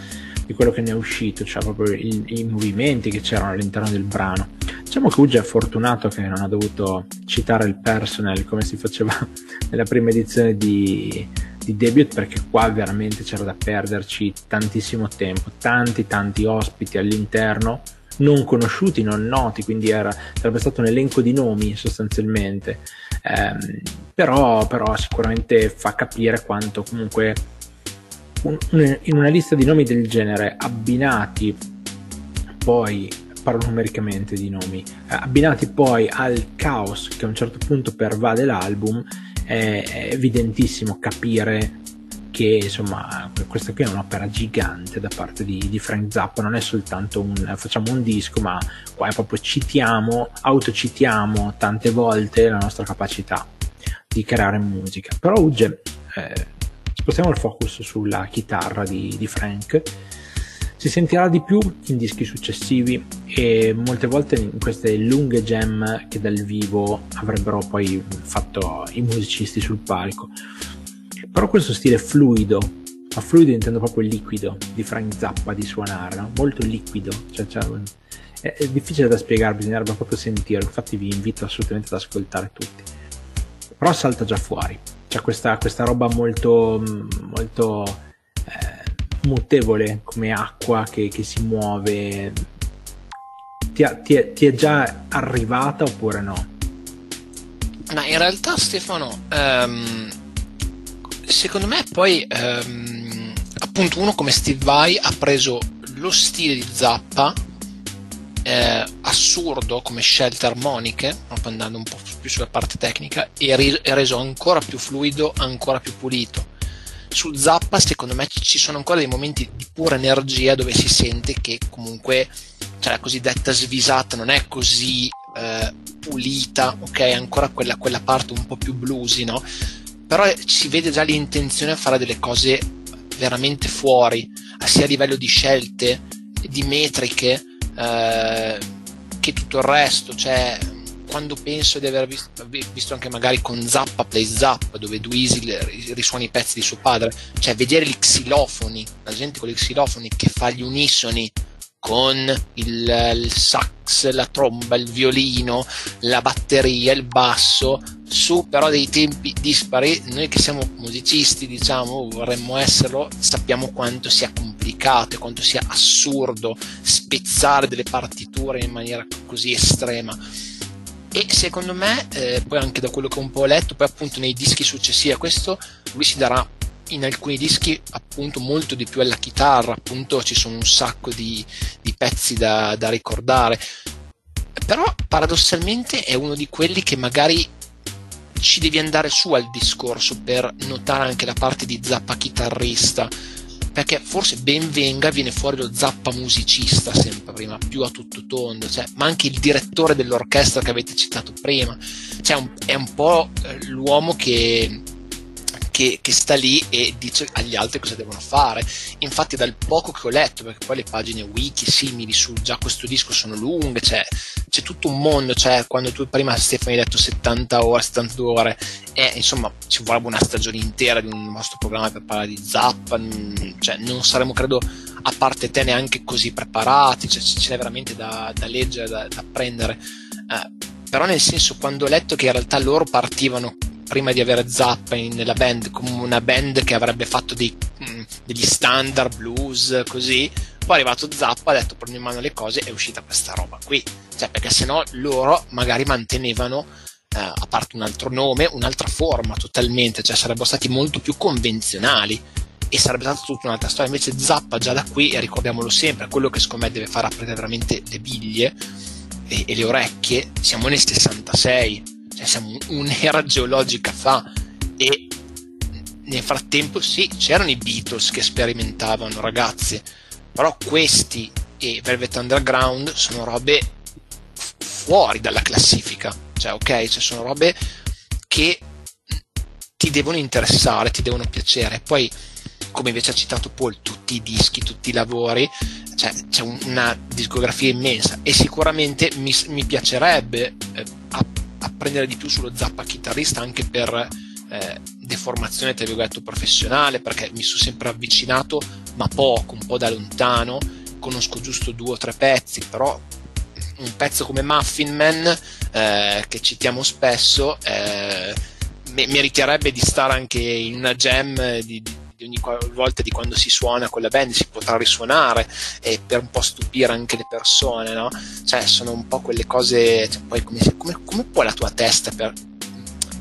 di quello che ne è uscito, cioè proprio il, i movimenti che c'erano all'interno del brano. Diciamo che Uge è fortunato che non ha dovuto citare il personal come si faceva nella prima edizione di, di debut perché qua veramente c'era da perderci tantissimo tempo, tanti tanti ospiti all'interno non conosciuti, non noti, quindi era, sarebbe stato un elenco di nomi sostanzialmente, eh, però, però, sicuramente fa capire quanto comunque un, un, in una lista di nomi del genere abbinati poi parlo numericamente di nomi eh, abbinati poi al caos che a un certo punto pervade l'album è, è evidentissimo capire che insomma questa qui è un'opera gigante da parte di, di, Frank Zappa non è soltanto un facciamo un disco ma qua è proprio citiamo autocitiamo tante volte la nostra capacità di creare musica però Uge eh, spostiamo il focus sulla chitarra di, di Frank si sentirà di più in dischi successivi e molte volte in queste lunghe jam che dal vivo avrebbero poi fatto i musicisti sul palco. Però questo stile fluido, ma fluido intendo proprio liquido, di Frank Zappa di suonare, no? molto liquido, cioè, cioè, è, è, difficile da spiegare, bisognerebbe proprio sentirlo, infatti vi invito assolutamente ad ascoltare tutti. Però salta già fuori, c'è questa, questa roba molto, molto eh, mutevole come acqua che, che si muove. Ti, ti, è, ti è già arrivata oppure no? Ma in realtà Stefano, um, secondo me poi um, appunto uno come Steve Vai ha preso lo stile di Zappa eh, assurdo come scelte armoniche, andando un po' più sulla parte tecnica, e, ri- reso ancora più fluido, ancora più pulito. Su Zappa, secondo me, ci sono ancora dei momenti di pura energia dove si sente che comunque cioè, la cosiddetta svisata non è così eh, pulita, ok? Ancora quella, quella parte un po' più bluesy, no? Però si vede già l'intenzione a fare delle cose veramente fuori, sia a livello di scelte, di metriche, eh, che tutto il resto, cioè quando penso di aver visto, visto anche magari con Zappa Play Zappa dove Dweezy risuona i pezzi di suo padre, cioè vedere gli xilofoni, la gente con gli xilofoni che fa gli unisoni con il, il, sax, la tromba, il violino, la batteria, il basso, su però dei tempi dispari. Noi che siamo musicisti, diciamo, vorremmo esserlo, sappiamo quanto sia complicato e quanto sia assurdo spezzare delle partiture in maniera così estrema. E secondo me, eh, poi anche da quello che ho un po' letto, poi appunto nei dischi successivi a questo, lui si darà in alcuni dischi appunto molto di più alla chitarra, appunto ci sono un sacco di, di pezzi da, da ricordare, però paradossalmente è uno di quelli che magari ci devi andare su al discorso per notare anche la parte di zappa chitarrista perché forse ben venga viene fuori lo zappa musicista sempre prima più a tutto tondo cioè, ma anche il direttore dell'orchestra che avete citato prima. Cioè, è un po' eh, l'uomo che che, che, sta lì e dice agli altri cosa devono fare. Infatti, dal poco che ho letto, perché poi le pagine wiki simili su già questo disco sono lunghe, cioè, c'è tutto un mondo. Cioè, quando tu prima, Stefano, hai detto 70 ore, 72 ore, e insomma, ci vorrebbe una stagione intera di un nostro programma per parlare di Zappa. Cioè, non saremo, credo, a parte te neanche così preparati. Cioè, ce n'è veramente da, da leggere, da, da apprendere. Eh, però, nel senso, quando ho letto che in realtà loro partivano prima di avere Zappa nella band come una band che avrebbe fatto dei, mm, degli standard blues così poi è arrivato Zappa ha detto prendi in mano le cose e è uscita questa roba qui. Cioè perché sennò loro magari mantenevano eh, a parte un altro nome un'altra forma totalmente cioè sarebbero stati molto più convenzionali e sarebbe stata tutta un'altra storia. Invece Zappa già da qui e ricordiamolo sempre quello che secondo me deve far aprire veramente le biglie e, e le orecchie siamo nel 66 cioè siamo un'era geologica fa e nel frattempo sì, c'erano i Beatles che sperimentavano ragazzi, però questi e Velvet Underground sono robe fuori dalla classifica, cioè ok, cioè sono robe che ti devono interessare, ti devono piacere, poi come invece ha citato Paul, tutti i dischi, tutti i lavori, cioè, c'è una discografia immensa e sicuramente mi, mi piacerebbe eh, apprendere di più sullo zappa chitarrista anche per eh, deformazione tra virgolette professionale perché mi sono sempre avvicinato ma poco, un po' da lontano. Conosco giusto due o tre pezzi però un pezzo come Muffin Man eh, che citiamo spesso eh, meriterebbe di stare anche in una jam di, di ogni volta di quando si suona con la band si potrà risuonare e per un po' stupire anche le persone, no? Cioè, sono un po' quelle cose. Cioè, poi come, come, come, può la tua testa per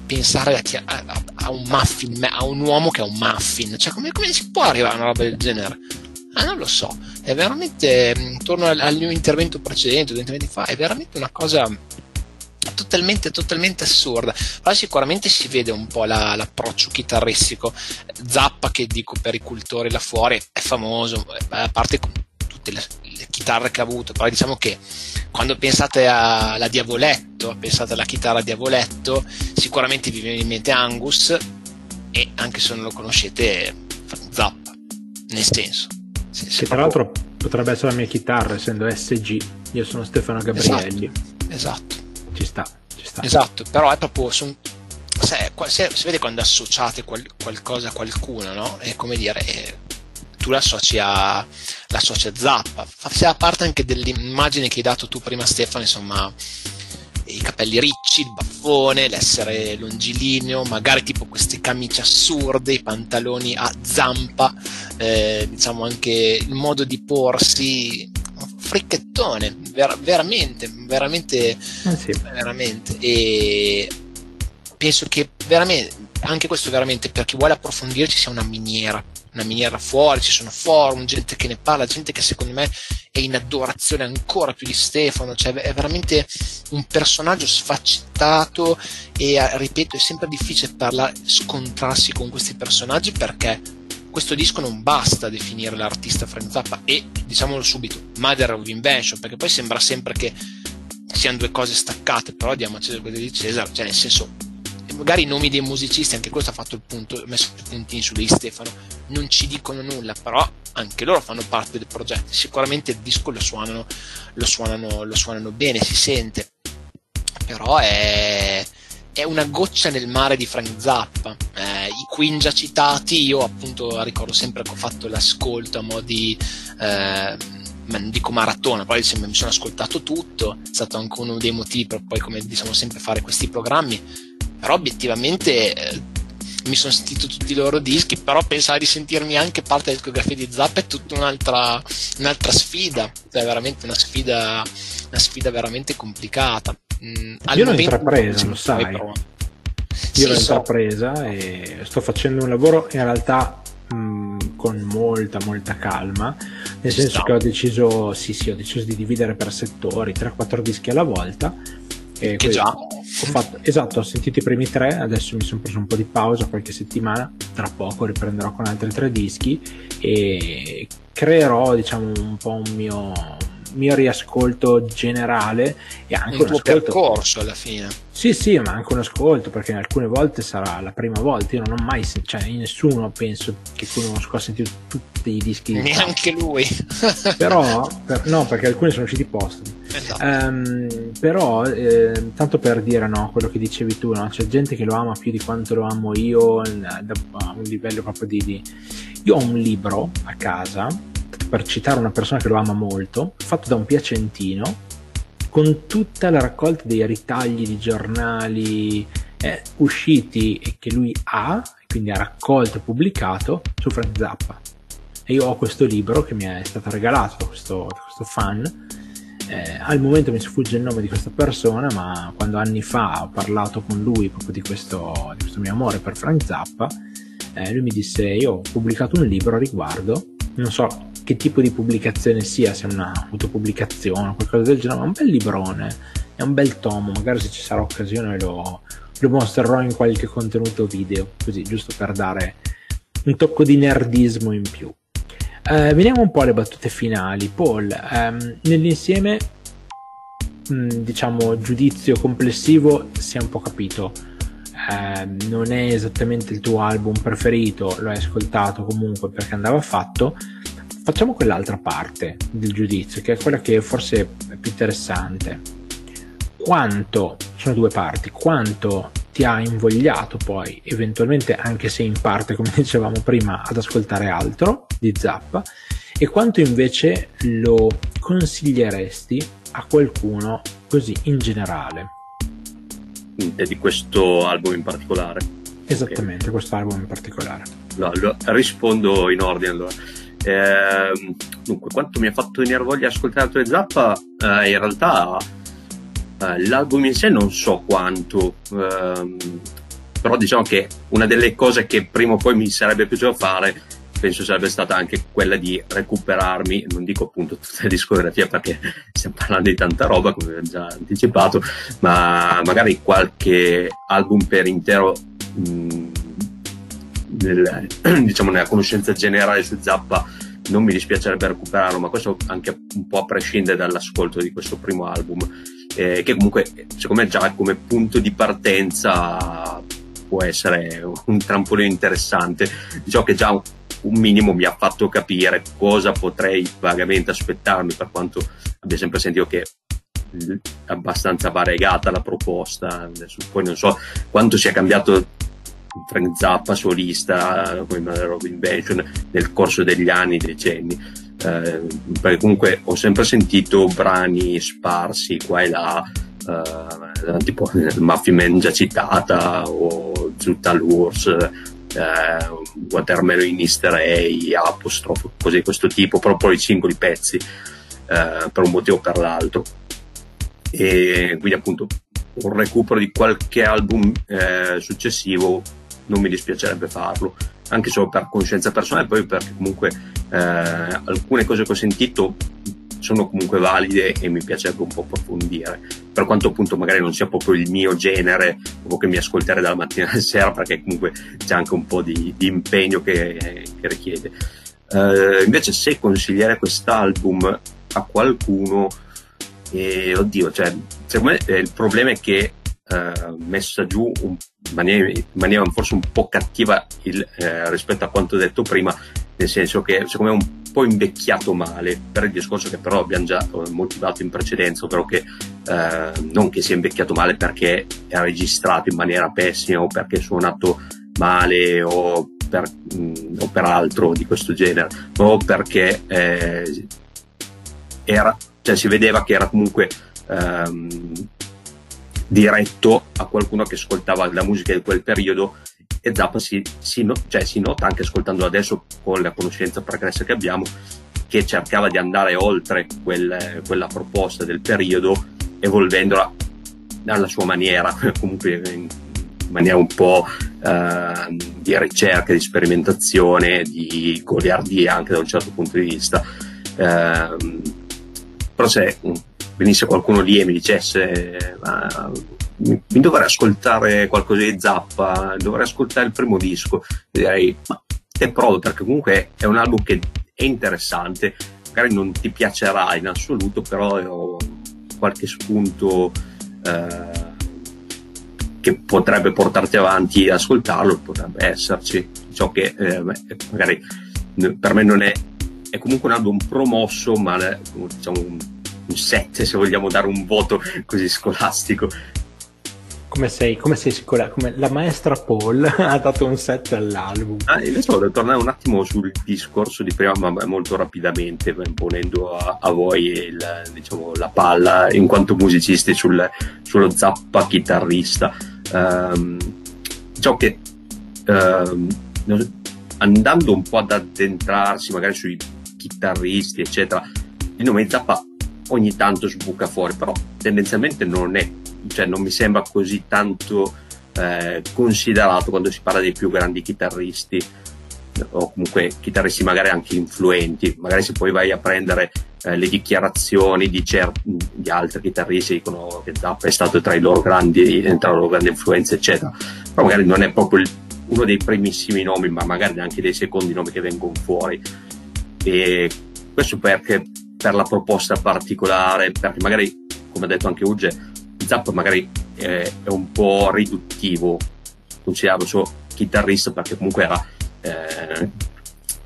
pensare a, a, a, un muffin, a un uomo che è un muffin? Cioè, come, come si può arrivare a una roba del genere? Ah, non lo so, è veramente, torno al, al mio intervento precedente, fa, è veramente una cosa totalmente, totalmente assurda. Però sicuramente si vede un po' la, l'approccio chitarristico. Zappa, che dico per i cultori là fuori, è famoso, a parte tutte le, le chitarre che ha avuto, però diciamo che quando pensate alla Diavoletto, pensate alla chitarra Diavoletto, sicuramente vi viene in mente Angus e anche se non lo conoscete, Zappa, nel senso. Se, se tra l'altro potrebbe essere la mia chitarra, essendo SG, io sono Stefano Gabrielli. Esatto. esatto. Ci sta, ci sta. Esatto, però è proprio... Son, se, se, si vede quando associate qual, qualcosa a qualcuno, no? È come dire... È, tu l'associ a, l'associ a Zappa. Fa parte anche dell'immagine che hai dato tu prima Stefano, insomma, i capelli ricci, il baffone, l'essere longilineo, magari tipo queste camicie assurde, i pantaloni a zampa, eh, diciamo anche il modo di porsi, fricchettone, ver- veramente, veramente, eh sì. veramente. E penso che veramente, anche questo veramente per chi vuole approfondirci sia una miniera una miniera fuori, ci sono forum, gente che ne parla, gente che secondo me è in adorazione ancora più di Stefano, cioè è veramente un personaggio sfaccettato e ripeto è sempre difficile parlare, scontrarsi con questi personaggi perché questo disco non basta definire l'artista Frank Zappa e diciamolo subito, Mother of Invention, perché poi sembra sempre che siano due cose staccate, però diamo a Cesare quello di Cesare, cioè nel senso magari i nomi dei musicisti, anche questo ha fatto il punto, messo i puntini su di Stefano, non ci dicono nulla, però anche loro fanno parte del progetto. Sicuramente il disco lo suonano, lo suonano, lo suonano bene, si sente, però è, è una goccia nel mare di Frank Zappa. Eh, I Queen già citati, io appunto ricordo sempre che ho fatto l'ascolto a mo' di. Eh, non dico maratona, poi mi sono ascoltato tutto, è stato anche uno dei motivi per poi, come diciamo sempre, fare questi programmi però obiettivamente eh, mi sono sentito tutti i loro dischi, però pensare di sentirmi anche parte della discografia di Zappa è tutta un'altra, un'altra sfida, cioè veramente una sfida, una sfida veramente complicata. Mm, Io l'ho intrapresa, lo sai. Io sì, l'ho so. intrapresa e sto facendo un lavoro in realtà mh, mm, con molta molta calma, nel senso Stop. che ho deciso, sì sì, ho deciso di dividere per settori, 3-4 dischi alla volta che, che già. Ho fatto, esatto, ho sentito i primi tre, adesso mi sono preso un po' di pausa, qualche settimana, tra poco riprenderò con altri tre dischi e creerò diciamo un po' un mio, mio riascolto generale e anche un, un ascolto. percorso alla fine. Sì, sì, ma anche un ascolto perché alcune volte sarà la prima volta. Io non ho mai, sentito, cioè nessuno penso che conosco ha sentito tutti i dischi. Neanche lui. però, per, no, perché alcuni sono usciti postumi. Esatto. Um, però, eh, tanto per dire no, quello che dicevi tu, no? c'è gente che lo ama più di quanto lo amo io, a un livello proprio di, di. Io ho un libro a casa per citare una persona che lo ama molto, fatto da un piacentino, con tutta la raccolta dei ritagli di giornali eh, usciti e che lui ha, quindi ha raccolto e pubblicato su Frank Zappa. E io ho questo libro che mi è stato regalato da questo, questo fan. Eh, al momento mi sfugge il nome di questa persona, ma quando anni fa ho parlato con lui proprio di questo, di questo mio amore per Frank Zappa, eh, lui mi disse: Io ho pubblicato un libro a riguardo. Non so che tipo di pubblicazione sia, se è una autopubblicazione o qualcosa del genere, ma un bel librone, è un bel tomo, magari se ci sarà occasione lo, lo mostrerò in qualche contenuto video, così giusto per dare un tocco di nerdismo in più. Eh, veniamo un po' alle battute finali. Paul, ehm, nell'insieme, mh, mm, diciamo, giudizio complessivo si è un po' capito. Eh, non è esattamente il tuo album preferito, lo hai ascoltato comunque perché andava fatto, facciamo quell'altra parte del giudizio, che è quella che forse è più interessante. Quanto, sono due parti, quanto ti ha invogliato poi, eventualmente anche se in parte, come dicevamo prima, ad ascoltare altro di Zappa, e quanto invece lo consiglieresti a qualcuno così in generale. E di questo album in particolare? Esattamente, okay. questo album in particolare. No, rispondo in ordine allora. Eh, dunque, quanto mi ha fatto venire voglia di ascoltare altre Zappa, eh, in realtà eh, l'album in sé non so quanto, ehm, però diciamo che una delle cose che prima o poi mi sarebbe piaciuto fare penso sarebbe stata anche quella di recuperarmi, non dico appunto tutta la discografia perché stiamo parlando di tanta roba come ho già anticipato, ma magari qualche album per intero mh, nel, diciamo, nella conoscenza generale su Zappa non mi dispiacerebbe recuperarlo, ma questo anche un po' a prescindere dall'ascolto di questo primo album, eh, che comunque secondo me già come punto di partenza può essere un trampolino interessante. Diciamo che già un minimo mi ha fatto capire cosa potrei vagamente aspettarmi, per quanto abbia sempre sentito che è abbastanza variegata la proposta. Poi non so quanto sia cambiato Frank Zappa solista come Robin Invention nel corso degli anni, decenni. Eh, perché comunque ho sempre sentito brani sparsi qua e là, eh, tipo Muffin Man già citata o Zutta Lurs, eh, Watermelon in Easter Egg, apostrofo, così di questo tipo, proprio i singoli pezzi eh, per un motivo o per l'altro. E quindi appunto un recupero di qualche album eh, successivo non mi dispiacerebbe farlo, anche solo per conoscenza personale, poi perché comunque eh, alcune cose che ho sentito sono comunque valide e mi piacerebbe un po' approfondire, per quanto appunto magari non sia proprio il mio genere, o che mi ascolterei dalla mattina alla sera, perché comunque c'è anche un po' di, di impegno che, che richiede. Uh, invece se consigliare quest'album a qualcuno, eh, oddio, cioè, secondo me eh, il problema è che uh, messa giù in, maniera, in, maniera, forse un po' cattiva il, eh, rispetto a quanto detto prima, nel senso che secondo me è un po' invecchiato male per il discorso che però abbiamo già eh, motivato in precedenza, ovvero che eh, non che sia invecchiato male perché è registrato in maniera pessima o perché è suonato male o per, mh, mm, o per altro di questo genere, o perché eh, era, cioè si vedeva che era comunque ehm, diretto a qualcuno che ascoltava la musica di quel periodo e Zappa si, si, no, cioè, si nota anche ascoltando adesso con la conoscenza pregressa che abbiamo che cercava di andare oltre quel, quella proposta del periodo evolvendola alla sua maniera comunque in maniera un po' eh, di ricerca, di sperimentazione, di goliardia anche da un certo punto di vista. Eh, però se venisse qualcuno lì e mi dicesse ma, mi, dovrei ascoltare qualcosa di Zappa, dovrei ascoltare il primo disco, direi ma te provo perché comunque è un album che è interessante, magari non ti piacerà in assoluto, però ho qualche spunto eh, che potrebbe portarti avanti ad ascoltarlo, potrebbe esserci, ciò che eh, magari per me non è, è comunque un album promosso, ma diciamo un un 7 se vogliamo dare un voto così scolastico. Come sei, come sei sicura? Come la maestra Paul ha dato un 7 all'album. Ah, invece volevo tornare un attimo sul discorso di prima, ma molto rapidamente, ponendo a, a voi il, diciamo, la palla in quanto musicisti sul, sullo zappa chitarrista. Um, diciamo che um, andando un po' ad addentrarsi magari sui chitarristi, eccetera, il nome Zappa ogni tanto sbuca fuori, però tendenzialmente non è, cioè non mi sembra così tanto eh, considerato quando si parla dei più grandi chitarristi o comunque chitarristi magari anche influenti, magari se poi vai a prendere eh, le dichiarazioni di, cer- di altri chitarristi dicono che Zappa è stato tra, i loro grandi, tra le loro grandi influenze eccetera, però magari non è proprio il, uno dei primissimi nomi, ma magari anche dei secondi nomi che vengono fuori. E questo perché per la proposta particolare, perché magari, come ha detto anche Uge, Zapp magari è, è un po' riduttivo, considerato solo chitarrista perché comunque era eh,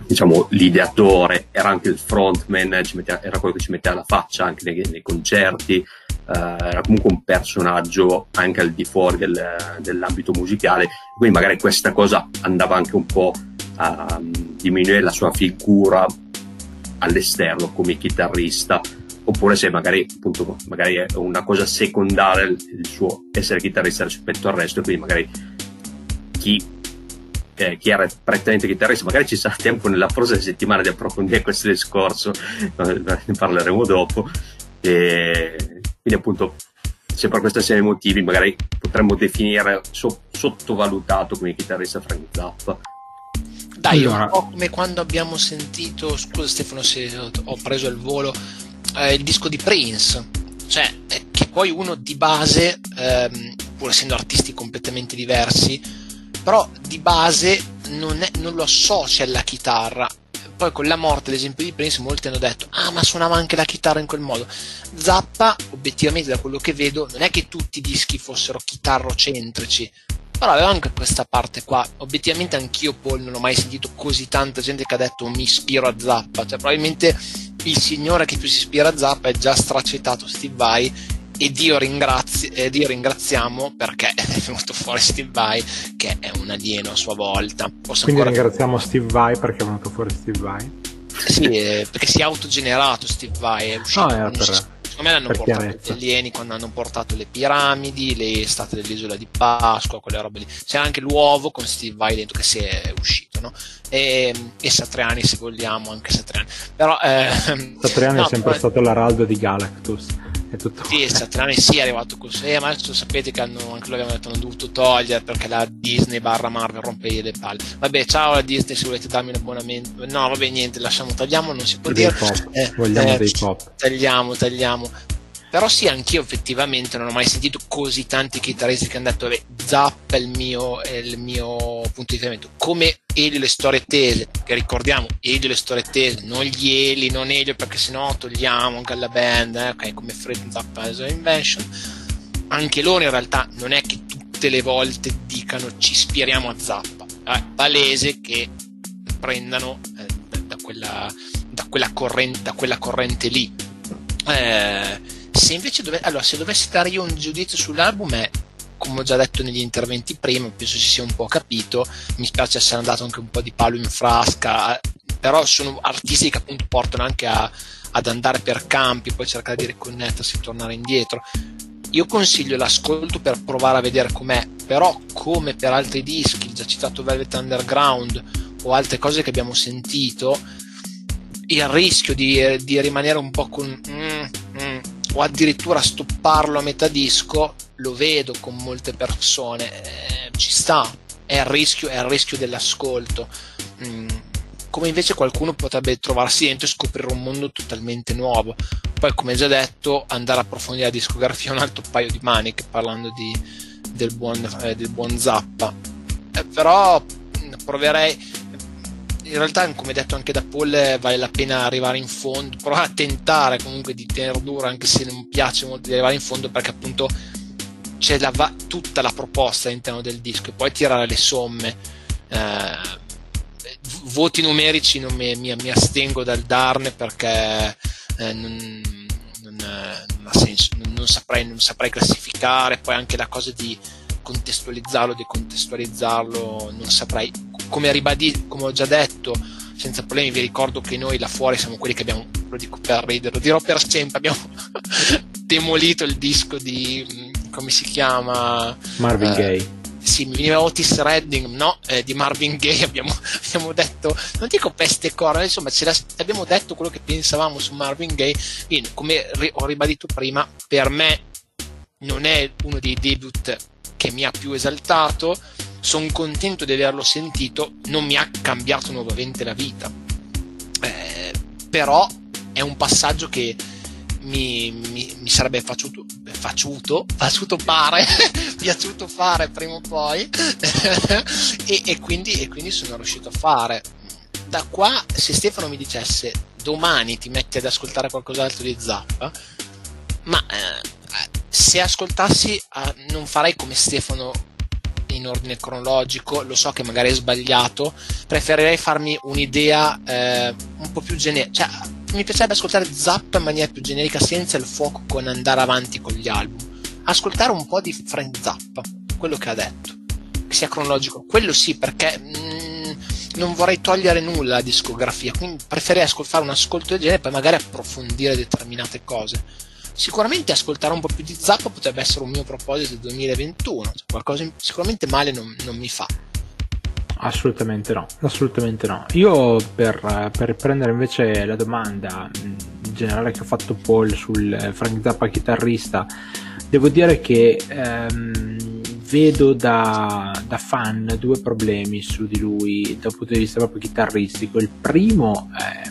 diciamo l'ideatore, era anche il frontman, metteva, era quello che ci metteva la faccia anche nei, nei concerti, eh, era comunque un personaggio anche al di fuori del, dell'ambito musicale, quindi magari questa cosa andava anche un po' a diminuire la sua figura all'esterno come chitarrista oppure se magari appunto magari è una cosa secondaria il suo essere chitarrista rispetto al resto quindi magari chi, eh, chi era prettamente chitarrista magari ci sarà tempo nella prossima settimana di approfondire questo discorso ne parleremo dopo. E quindi appunto se per questa serie di motivi magari potremmo definire so- sottovalutato come chitarrista Frank Zappa dai, allora. un po' come quando abbiamo sentito, scusa Stefano se ho preso il volo, eh, il disco di Prince, cioè che poi uno di base, ehm, pur essendo artisti completamente diversi, però di base non, è, non lo associa alla chitarra. Poi con la morte, ad esempio, di Prince, molti hanno detto: Ah, ma suonava anche la chitarra in quel modo. Zappa, obiettivamente, da quello che vedo, non è che tutti i dischi fossero chitarrocentrici, però aveva anche questa parte qua. Obiettivamente anch'io Paul non ho mai sentito così tanta gente che ha detto mi ispiro a Zappa cioè probabilmente il signore che più si ispira a Zappa è già stracetato Steve Vai e Dio, ringrazi- e Dio ringraziamo perché è venuto fuori Steve Vai che è un alieno a sua volta. Posso quindi ancora... ringraziamo Steve Vai perché è venuto fuori Steve Vai. Sì, eh, perché si è autogenerato Steve Vai è uscito no, per Secondo me l'hanno portato chiarezza. gli alieni quando hanno portato le piramidi, le state dell'isola di Pasqua, quelle robe lì. C'era anche l'uovo con Steve Vai dentro che si è uscito, no? E, e Satriani se vogliamo, anche Satriani. Però, eh, Satriani no, è sempre però... stato l'araldo di Galactus è tutto. Sì, Satriani sì è arrivato così, ma adesso sapete che hanno, anche loro detto hanno dovuto togliere perché la Disney barra Marvel rompe le palle. Vabbè, ciao la Disney se volete darmi un abbonamento. No, vabbè, niente, lasciamo, tagliamo, non si può dei dire. Pop. Eh, Vogliamo eh, dei pop. Tagliamo, tagliamo. Però sì, anch'io effettivamente non ho mai sentito così tanti chitarristi che hanno detto, vabbè, Zap è il mio, è il mio punto di riferimento. Come Elio le storie tese, che ricordiamo, Elio le storie tese, non gli Eli, non Elio, perché sennò togliamo anche alla band, eh, ok, come Fred Zap as Invention. Anche loro in realtà non è che tutte le volte dicano ci ispiriamo a Zappa, è palese che prendano eh, da, quella, da, quella corrente, da quella corrente lì. Eh, se invece dove... allora, se dovessi dare io un giudizio sull'album è come ho già detto negli interventi prima, penso si sia un po' capito, mi spiace essere andato anche un po' di palo in frasca, però sono artisti che appunto portano anche a, ad andare per campi, poi cercare di riconnettersi e tornare indietro. Io consiglio l'ascolto per provare a vedere com'è, però come per altri dischi, già citato Velvet Underground o altre cose che abbiamo sentito, il rischio di, di rimanere un po' con... Mm, o addirittura stopparlo a metà disco, lo vedo con molte persone, eh, ci sta, è il rischio, è il rischio dell'ascolto. Mm, come invece qualcuno potrebbe trovarsi dentro e scoprire un mondo totalmente nuovo. Poi, come già detto, andare a approfondire la discografia è un altro paio di maniche, parlando di, del, buon, eh, del buon Zappa. Eh, però mm, proverei in realtà come detto anche da Paul vale la pena arrivare in fondo provare a tentare comunque di tenere duro anche se non piace molto di arrivare in fondo perché appunto c'è la va- tutta la proposta all'interno del disco e poi tirare le somme. Eh, voti numerici non mi, mi, mi, astengo dal darne perché eh, non, non, non, ha senso non saprei, non saprei classificare. Poi anche la cosa di contestualizzarlo, decontestualizzarlo, non saprei. Come, ribadì, come ho già detto, senza problemi, vi ricordo che noi là fuori siamo quelli che abbiamo, lo dico per ridere, lo dirò per sempre, abbiamo demolito il disco di, come si chiama? Marvin eh, Gaye. Sì, mi veniva Otis Redding, no, eh, di Marvin Gaye abbiamo, abbiamo, detto, non dico peste corna, insomma, abbiamo detto quello che pensavamo su Marvin Gaye, quindi come ho ribadito prima, per me non è uno dei debut che mi ha più esaltato, sono contento di averlo sentito, non mi ha cambiato nuovamente la vita. Eh, però è un passaggio che mi, mi, mi sarebbe facciuto, facciuto, facciuto fare, piaciuto fare prima o poi, e, e, quindi, e quindi sono riuscito a fare. Da qua, se Stefano mi dicesse domani ti metti ad ascoltare qualcos'altro di Zappa, ma eh, se ascoltassi uh, non farei come Stefano in ordine cronologico, lo so che magari è sbagliato, preferirei farmi un'idea eh, un po' più generica, cioè mi piacerebbe ascoltare Zap in maniera più generica senza il fuoco con andare avanti con gli album, ascoltare un po' di Frank Zappa, quello che ha detto, che sia cronologico, quello sì perché mm, non vorrei togliere nulla alla discografia, quindi preferirei ascoltare un ascolto del genere e poi magari approfondire determinate cose sicuramente ascoltare un po' più di Zappa potrebbe essere un mio proposito del 2021, cioè qualcosa sicuramente male non, non, mi fa. Assolutamente no, assolutamente no. Io per, per riprendere invece la domanda generale che ha fatto Paul sul Frank Zappa chitarrista, devo dire che ehm, vedo da, da, fan due problemi su di lui dal punto di vista proprio chitarristico. Il primo è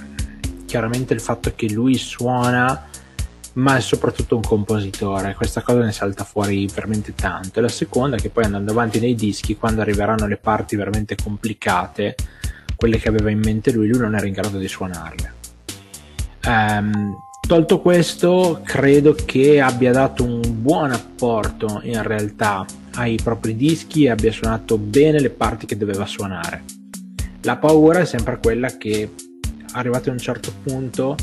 chiaramente il fatto che lui suona ma è soprattutto un compositore, questa cosa ne salta fuori veramente tanto. E la seconda è che poi andando avanti nei dischi, quando arriveranno le parti veramente complicate, quelle che aveva in mente lui, lui non era in grado di suonarle. Um, Tolto questo, credo che abbia dato un buon apporto in realtà ai propri dischi e abbia suonato bene le parti che doveva suonare. La paura è sempre quella che arrivato a un certo punto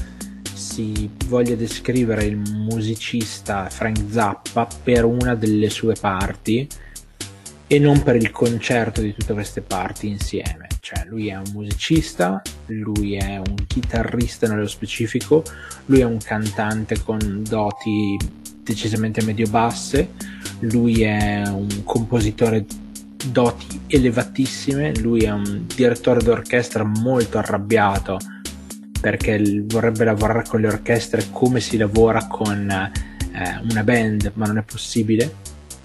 si voglia descrivere il musicista Frank Zappa per una delle sue parti e non per il concerto di tutte queste parti insieme. Cioè, lui è un musicista, lui è un chitarrista nello specifico, lui è un cantante con doti decisamente medio-basse, lui è un compositore doti elevatissime, lui è un direttore d'orchestra molto arrabbiato perché vorrebbe lavorare con le orchestre come si lavora con eh, una band, ma non è possibile.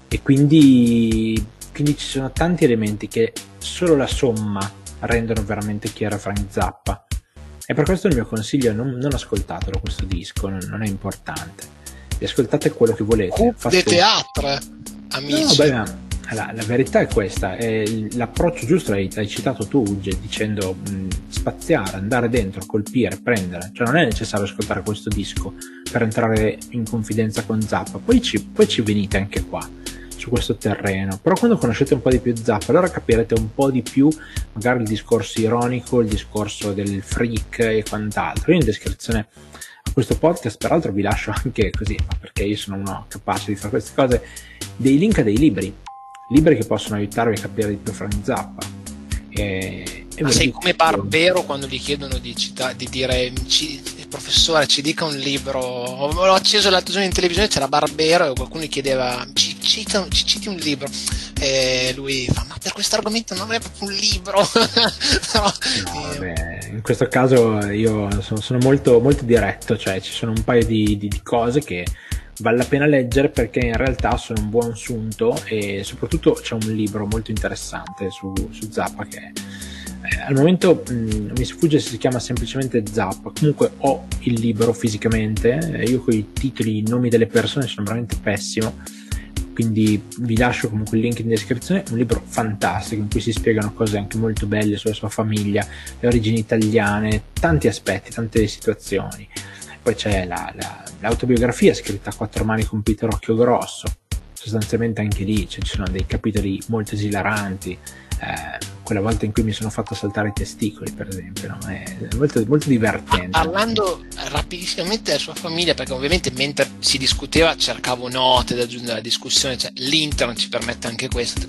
E quindi, quindi ci sono tanti elementi che solo la somma rendono veramente chiaro Frank Zappa. E per questo il mio consiglio è non, non ascoltatelo questo disco, non, non, è importante. Ascoltate quello che volete. De teatro, amici. No, beh, la, la, verità è questa, è l'approccio giusto l'hai, l'hai citato tu, Uge, dicendo mh, spaziare, andare dentro, colpire, prendere, cioè non è necessario ascoltare questo disco per entrare in confidenza con Zappa, poi ci, poi ci venite anche qua su questo terreno, però quando conoscete un po' di più Zappa allora capirete un po' di più magari il discorso ironico, il discorso del freak e quant'altro. Io in descrizione a questo podcast peraltro vi lascio anche così, perché io sono uno capace di fare queste cose, dei link a dei libri libri che possono aiutarvi a capire di più Frank Zappa. E, e Ma sei come Barbero quando gli chiedono di, cita- di dire ci, professore ci dica un libro. L'ho acceso l'altro giorno in televisione c'era Barbero e qualcuno gli chiedeva ci, cita, ci citi un libro. E lui fa ma per questo argomento non è proprio un libro. No, no, beh, in questo caso io sono, sono, molto, molto diretto cioè ci sono un paio di, di, di cose che vale la pena leggere perché in realtà sono un buon assunto e soprattutto c'è un libro molto interessante su, su Zappa che eh, al momento mh, mm, mi sfugge se si chiama semplicemente Zappa. Comunque ho il libro fisicamente eh, io con i titoli i nomi delle persone sono veramente pessimo quindi vi lascio comunque il link in descrizione. Un libro fantastico in cui si spiegano cose anche molto belle sulla sua famiglia le origini italiane tanti aspetti tante situazioni poi c'è la, la, l'autobiografia scritta a quattro mani con Peter Occhio Grosso, sostanzialmente anche lì cioè, ci sono dei capitoli molto esilaranti, eh, quella volta in cui mi sono fatto saltare i testicoli, per esempio, no? è molto, molto divertente. Parlando rapidissimamente della sua famiglia, perché ovviamente mentre si discuteva cercavo note da aggiungere alla discussione, cioè l'internet ci permette anche questo.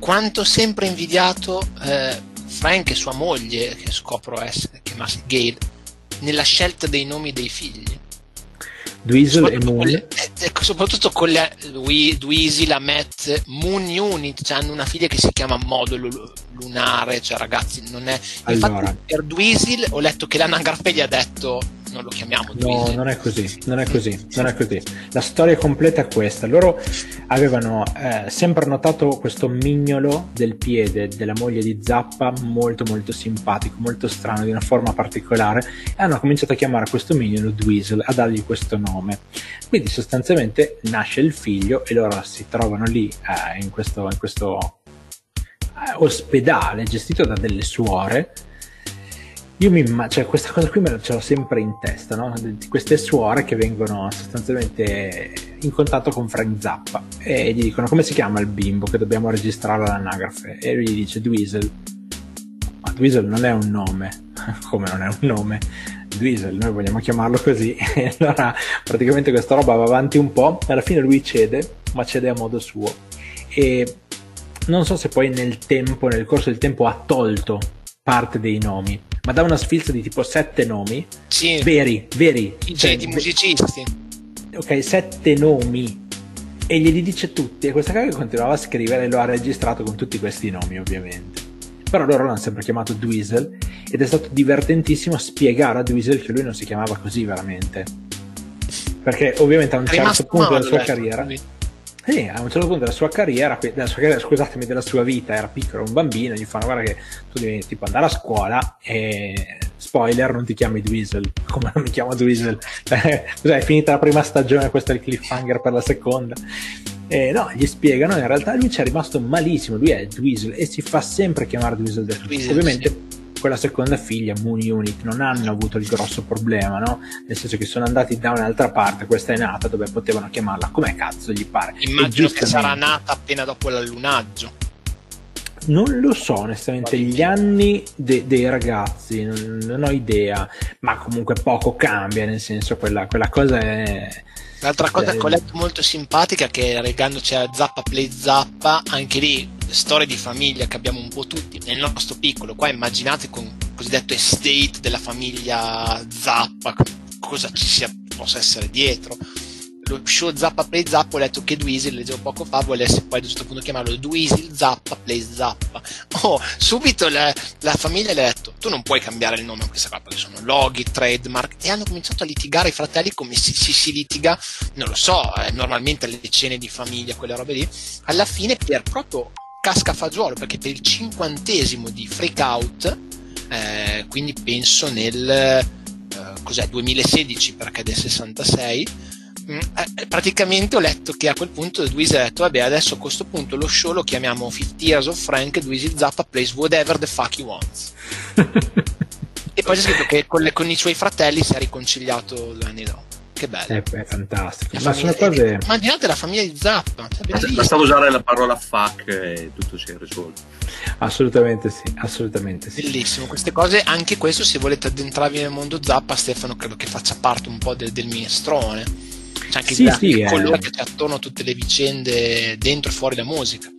Quanto sempre invidiato eh, Frank e sua moglie, che scopro essere chiamarsi Gail, nella scelta dei nomi dei figli. Dweezil e Moon. Le, ecco, soprattutto con le Dweezil, Amet, Moon Unit, cioè hanno una figlia che si chiama Modulo Lunare, cioè ragazzi, non è... Allora. Infatti per Dweezil ho letto che l'anagrafe gli ha detto non lo chiamiamo No, non è così, non è così, non è così. La storia completa è questa. Loro avevano eh, sempre notato questo mignolo del piede della moglie di Zappa molto molto simpatico, molto strano, di una forma particolare e hanno cominciato a chiamare questo mignolo Dweezil, a dargli questo nome. Quindi sostanzialmente nasce il figlio e loro si trovano lì eh, in questo, in questo eh, ospedale gestito da delle suore io mi cioè questa cosa qui me la ce l'ho sempre in testa, no? Di queste suore che vengono sostanzialmente in contatto con Frank Zappa e gli dicono come si chiama il bimbo che dobbiamo registrare all'anagrafe e lui gli dice Dweezil. Ma Dweezil non è un nome, come non è un nome? Dweezil, noi vogliamo chiamarlo così. E allora praticamente questa roba va avanti un po', alla fine lui cede, ma cede a modo suo. E non so se poi nel tempo, nel corso del tempo, ha tolto parte dei nomi ma da una sfilza di tipo sette nomi sì. veri, veri. Cioè, di musicisti. Ok, sette nomi. E glieli dice tutti. E questa cosa continuava a scrivere e lo ha registrato con tutti questi nomi, ovviamente. Però loro l'hanno sempre chiamato Dweezil ed è stato divertentissimo spiegare a Dweezil che lui non si chiamava così veramente. Perché ovviamente a un certo punto della sua carriera... Sì, a un certo punto della sua carriera, della sua carriera, scusatemi, della sua vita, era piccolo, un bambino, gli fanno guarda che tu devi tipo andare a scuola e spoiler, non ti chiami Dweezil, come non mi chiamo Dweezil? Cos'è, è finita la prima stagione, questo è il cliffhanger per la seconda. Eh, no, gli spiegano, in realtà lui ci è rimasto malissimo, lui è Dweezil e si fa sempre chiamare Dweezil, Dweezil Ovviamente sì. Con la seconda figlia, Moon Unit, non hanno avuto il grosso problema, no? Nel senso che sono andati da un'altra parte, questa è nata dove potevano chiamarla come cazzo gli pare. Immagino che sarà nata appena dopo l'allunaggio. Non lo so, onestamente, gli anni de- dei ragazzi, non, non, ho idea, ma comunque poco cambia, nel senso quella, quella cosa è... L'altra cosa che ho letto molto simpatica è che regandoci a Zappa Play Zappa, anche lì storie di famiglia che abbiamo un po' tutti nel nostro piccolo, qua immaginate con il cosiddetto estate della famiglia Zappa, cosa ci sia, possa essere dietro lo show Zappa Play Zappa ho letto che Dweezil, leggevo poco fa, volesse poi a un certo punto chiamarlo Dweezil Zappa Play Zappa. Oh, subito la, la famiglia le ha detto, tu non puoi cambiare il nome a questa qua perché sono loghi, trademark, e hanno cominciato a litigare i fratelli come si, si, si litiga, non lo so, eh, normalmente alle cene di famiglia, quelle robe lì, alla fine per proprio cascafagiolo, perché per il cinquantesimo di Freak Out, eh, quindi penso nel eh, cos'è, 2016 perché è del 66, Mm, eh, praticamente ho letto che a quel punto Dweezy ha detto vabbè adesso a questo punto lo show lo chiamiamo 50 Years of Frank Dweezy Zappa plays whatever the fuck he wants. E poi c'è scritto che con, le, con, i suoi fratelli si è riconciliato due anni dopo che bello. È, è fantastico. La ma sono cose immaginate la famiglia di Zappa cioè, basta usare la parola fuck e tutto si è risolto. Assolutamente sì assolutamente sì. Bellissimo queste cose anche questo se volete addentrarvi nel mondo Zappa Stefano credo che faccia parte un po' del, del minestrone. C'è anche sì, il sì, colore eh. che c'è attorno a tutte le vicende dentro e fuori la musica.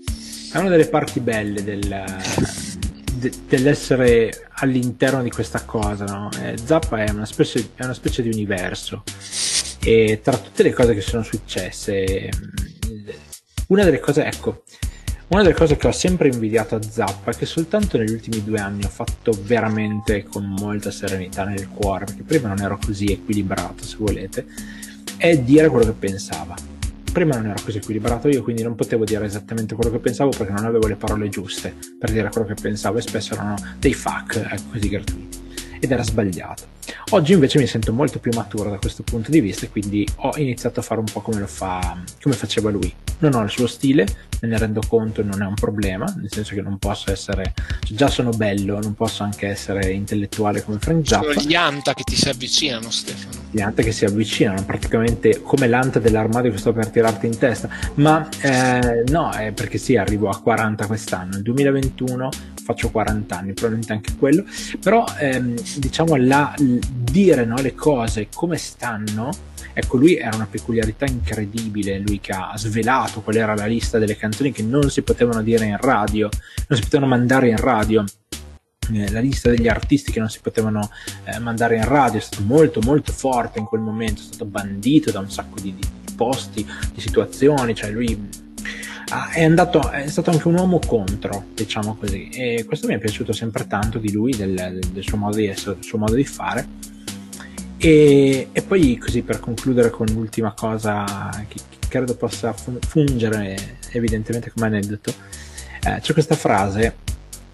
È una delle parti belle del, de, dell'essere all'interno di questa cosa. No? Eh, Zappa è una, specie, è una specie di universo e tra tutte le cose che sono successe, una delle cose, ecco, una delle cose che ho sempre invidiato a Zappa è che soltanto negli ultimi due anni ho fatto veramente con molta serenità nel cuore, perché prima non ero così equilibrato, se volete, è dire quello che pensava. Prima non ero così equilibrato io, quindi non potevo dire esattamente quello che pensavo perché non avevo le parole giuste per dire quello che pensavo e spesso erano dei fuck, ecco così gratuiti. Ed era sbagliato. Oggi invece mi sento molto più maturo da questo punto di vista e quindi ho iniziato a fare un po' come lo fa, come faceva lui. Non ho il suo stile, me ne rendo conto, non è un problema, nel senso che non posso essere, cioè già sono bello, non posso anche essere intellettuale come Frank Zappa. Sono gli anta che ti si avvicinano, Stefano. Gli anta che si avvicinano, praticamente come l'anta dell'armadio che sto per tirarti in testa, ma eh, no, è perché sì, arrivo a 40 quest'anno, nel 2021 faccio 40 anni, probabilmente anche quello, però ehm, diciamo la, dire no, le cose come stanno, ecco lui era una peculiarità incredibile, lui che ha svelato qual era la lista delle canzoni che non si potevano dire in radio, non si potevano mandare in radio. Eh, la lista degli artisti che non si potevano eh, mandare in radio è stato molto molto forte in quel momento, è stato bandito da un sacco di, di posti, di situazioni, cioè lui Ah, è, andato, è stato anche un uomo contro, diciamo così, e questo mi è piaciuto sempre tanto di lui, del, del suo modo di essere, del suo modo di fare. E, e, poi così per concludere con l'ultima cosa che, che credo possa fungere evidentemente come aneddoto, eh, c'è questa frase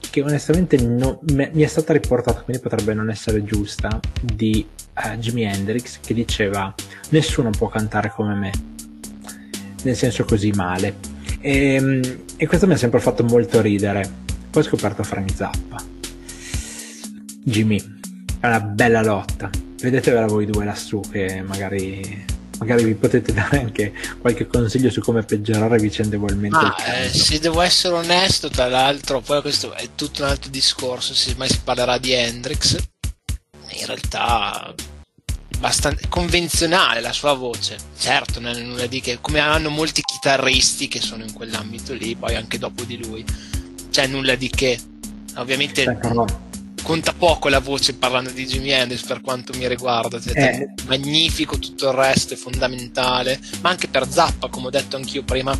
che onestamente no, me, mi è stata riportata, quindi potrebbe non essere giusta, di uh, Jimi Hendrix che diceva nessuno può cantare come me, nel senso così male e, ehm, e questo mi ha sempre fatto molto ridere. Poi ho scoperto Frank Zappa. Jimmy, è una bella lotta. Vedetevela voi due lassù che magari magari vi potete dare anche qualche consiglio su come peggiorare vicendevolmente Ma eh, se devo essere onesto, tra l'altro, poi questo è tutto un altro discorso, se mai si parlerà di Hendrix, in realtà abbastanza convenzionale la sua voce. Certo, non è nulla di che, come hanno molti chitarristi che sono in quell'ambito lì, poi anche dopo di lui. C'è nulla di che. Ovviamente conta poco la voce parlando di Jimi Hendrix per quanto mi riguarda, cioè, eh. magnifico, tutto il resto è fondamentale, ma anche per Zappa, come ho detto anch'io prima,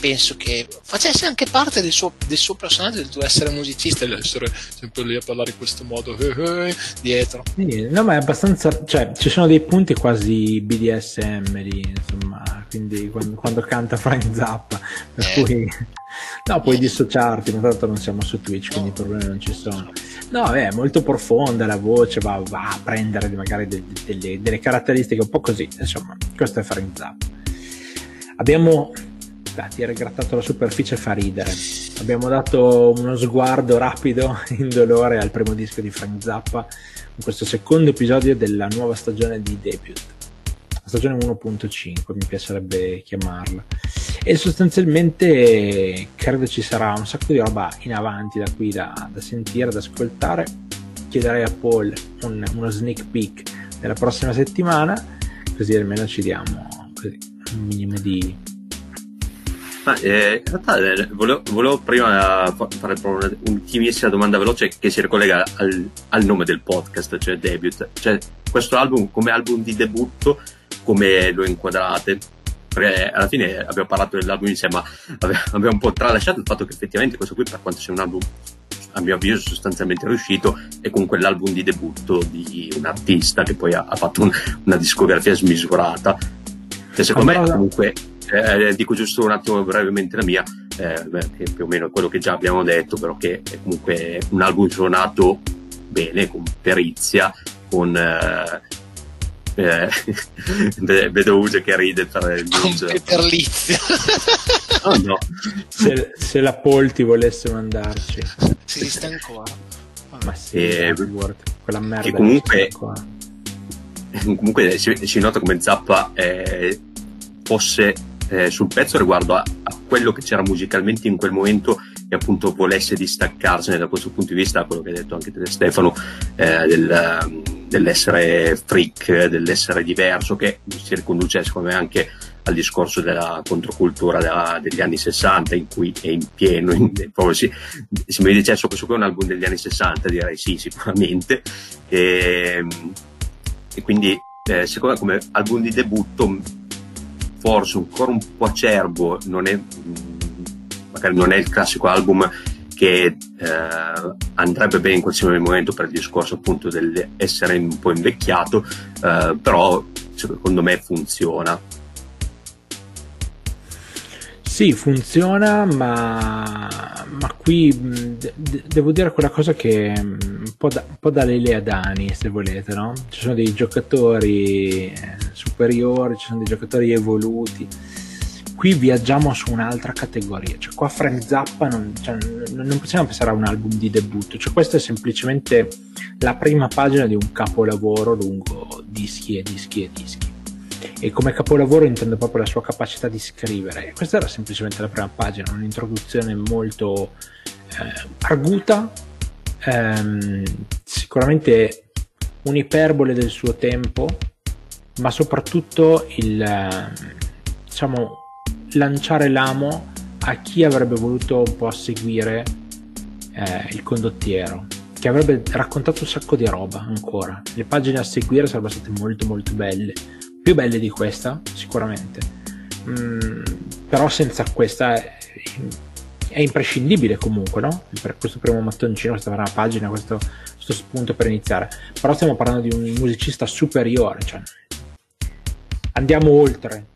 penso che facesse anche parte del suo, del suo personaggio, del tuo essere musicista, di essere sempre lì a parlare in questo modo eh, eh, dietro. no, ma è abbastanza, cioè ci sono dei punti quasi BDSM lì, insomma, quindi quando, quando canta Frank Zappa, per eh. cui no, puoi dissociarti, ma tanto non siamo su Twitch, quindi i problemi non ci sono. No, è molto profonda la voce, va, va a prendere magari de, de, delle, delle, caratteristiche un po' così, insomma, questo è Frank Zappa. Abbiamo, beh, ti hai grattato la superficie fa ridere. abbiamo dato uno sguardo rapido, indolore al primo disco di Frank Zappa in questo secondo episodio della nuova stagione di Debut. Stagione 1.5 mi piacerebbe chiamarla. E sostanzialmente credo ci sarà un sacco di roba in avanti da qui da, da sentire, da ascoltare. Chiederei a Paul un, uno sneak peek della prossima settimana, così almeno ci diamo così, un minimo di, ma, eh, in realtà eh, volevo, volevo, prima fare un'ultimissima domanda veloce che si ricollega al, al, nome del podcast, cioè Debut. Cioè, questo album come album di debutto, come lo inquadrate? Perché alla fine abbiamo parlato dell'album insieme, ma abbiamo un po' tralasciato il fatto che effettivamente questo qui, per quanto sia un album a mio avviso sostanzialmente riuscito, è comunque l'album di debutto di un artista che poi ha, ha fatto un, una discografia smisurata. Che secondo allora... me comunque eh, dico giusto un attimo brevemente la mia, eh, che più o meno è quello che già abbiamo detto, però che è comunque un album suonato bene, con perizia, con... Eh, eh, vedo Uge che ride per il con peperlizia oh, no. se, se, la Polti volesse mandarci. Si esiste ancora. Ma sì, e, quella merda che comunque comunque si, si, nota come Zappa eh, fosse eh, sul pezzo riguardo a, a, quello che c'era musicalmente in quel momento e appunto volesse distaccarsene da questo punto di vista, quello che hai detto anche te Stefano, eh, del, um, dell'essere freak, dell'essere diverso, che si riconduce secondo me anche al discorso della controcultura della, degli anni 60 in cui è in pieno, in, si, se mi dicesse questo qui è un album degli anni 60 direi sì sicuramente. E, ehm, e quindi eh, secondo me come album di debutto forse ancora un po' acerbo, non è, magari non è il classico album che eh, andrebbe bene in qualsiasi momento per il discorso appunto dell'essere un po' invecchiato, eh, però secondo me funziona. Sì, funziona, ma, ma qui de- devo dire quella cosa che un po', da, un po' da Lele a Dani, se volete, no? Ci sono dei giocatori eh, superiori, ci sono dei giocatori evoluti. Qui viaggiamo su un'altra categoria, cioè qua Frank Zappa non, cioè, non possiamo pensare a un album di debutto, cioè questa è semplicemente la prima pagina di un capolavoro lungo dischi e dischi e dischi. E come capolavoro intendo proprio la sua capacità di scrivere. Questa era semplicemente la prima pagina, un'introduzione molto eh, arguta, ehm, sicuramente un'iperbole del suo tempo, ma soprattutto il eh, diciamo lanciare l'amo a chi avrebbe voluto un po' seguire eh, il condottiero che avrebbe raccontato un sacco di roba ancora le pagine a seguire sarebbero state molto molto belle più belle di questa, sicuramente. Mm, però senza questa è, è, imprescindibile comunque, no? Per questo primo mattoncino, questa prima pagina, questo, questo, spunto per iniziare. Però stiamo parlando di un musicista superiore, cioè andiamo oltre.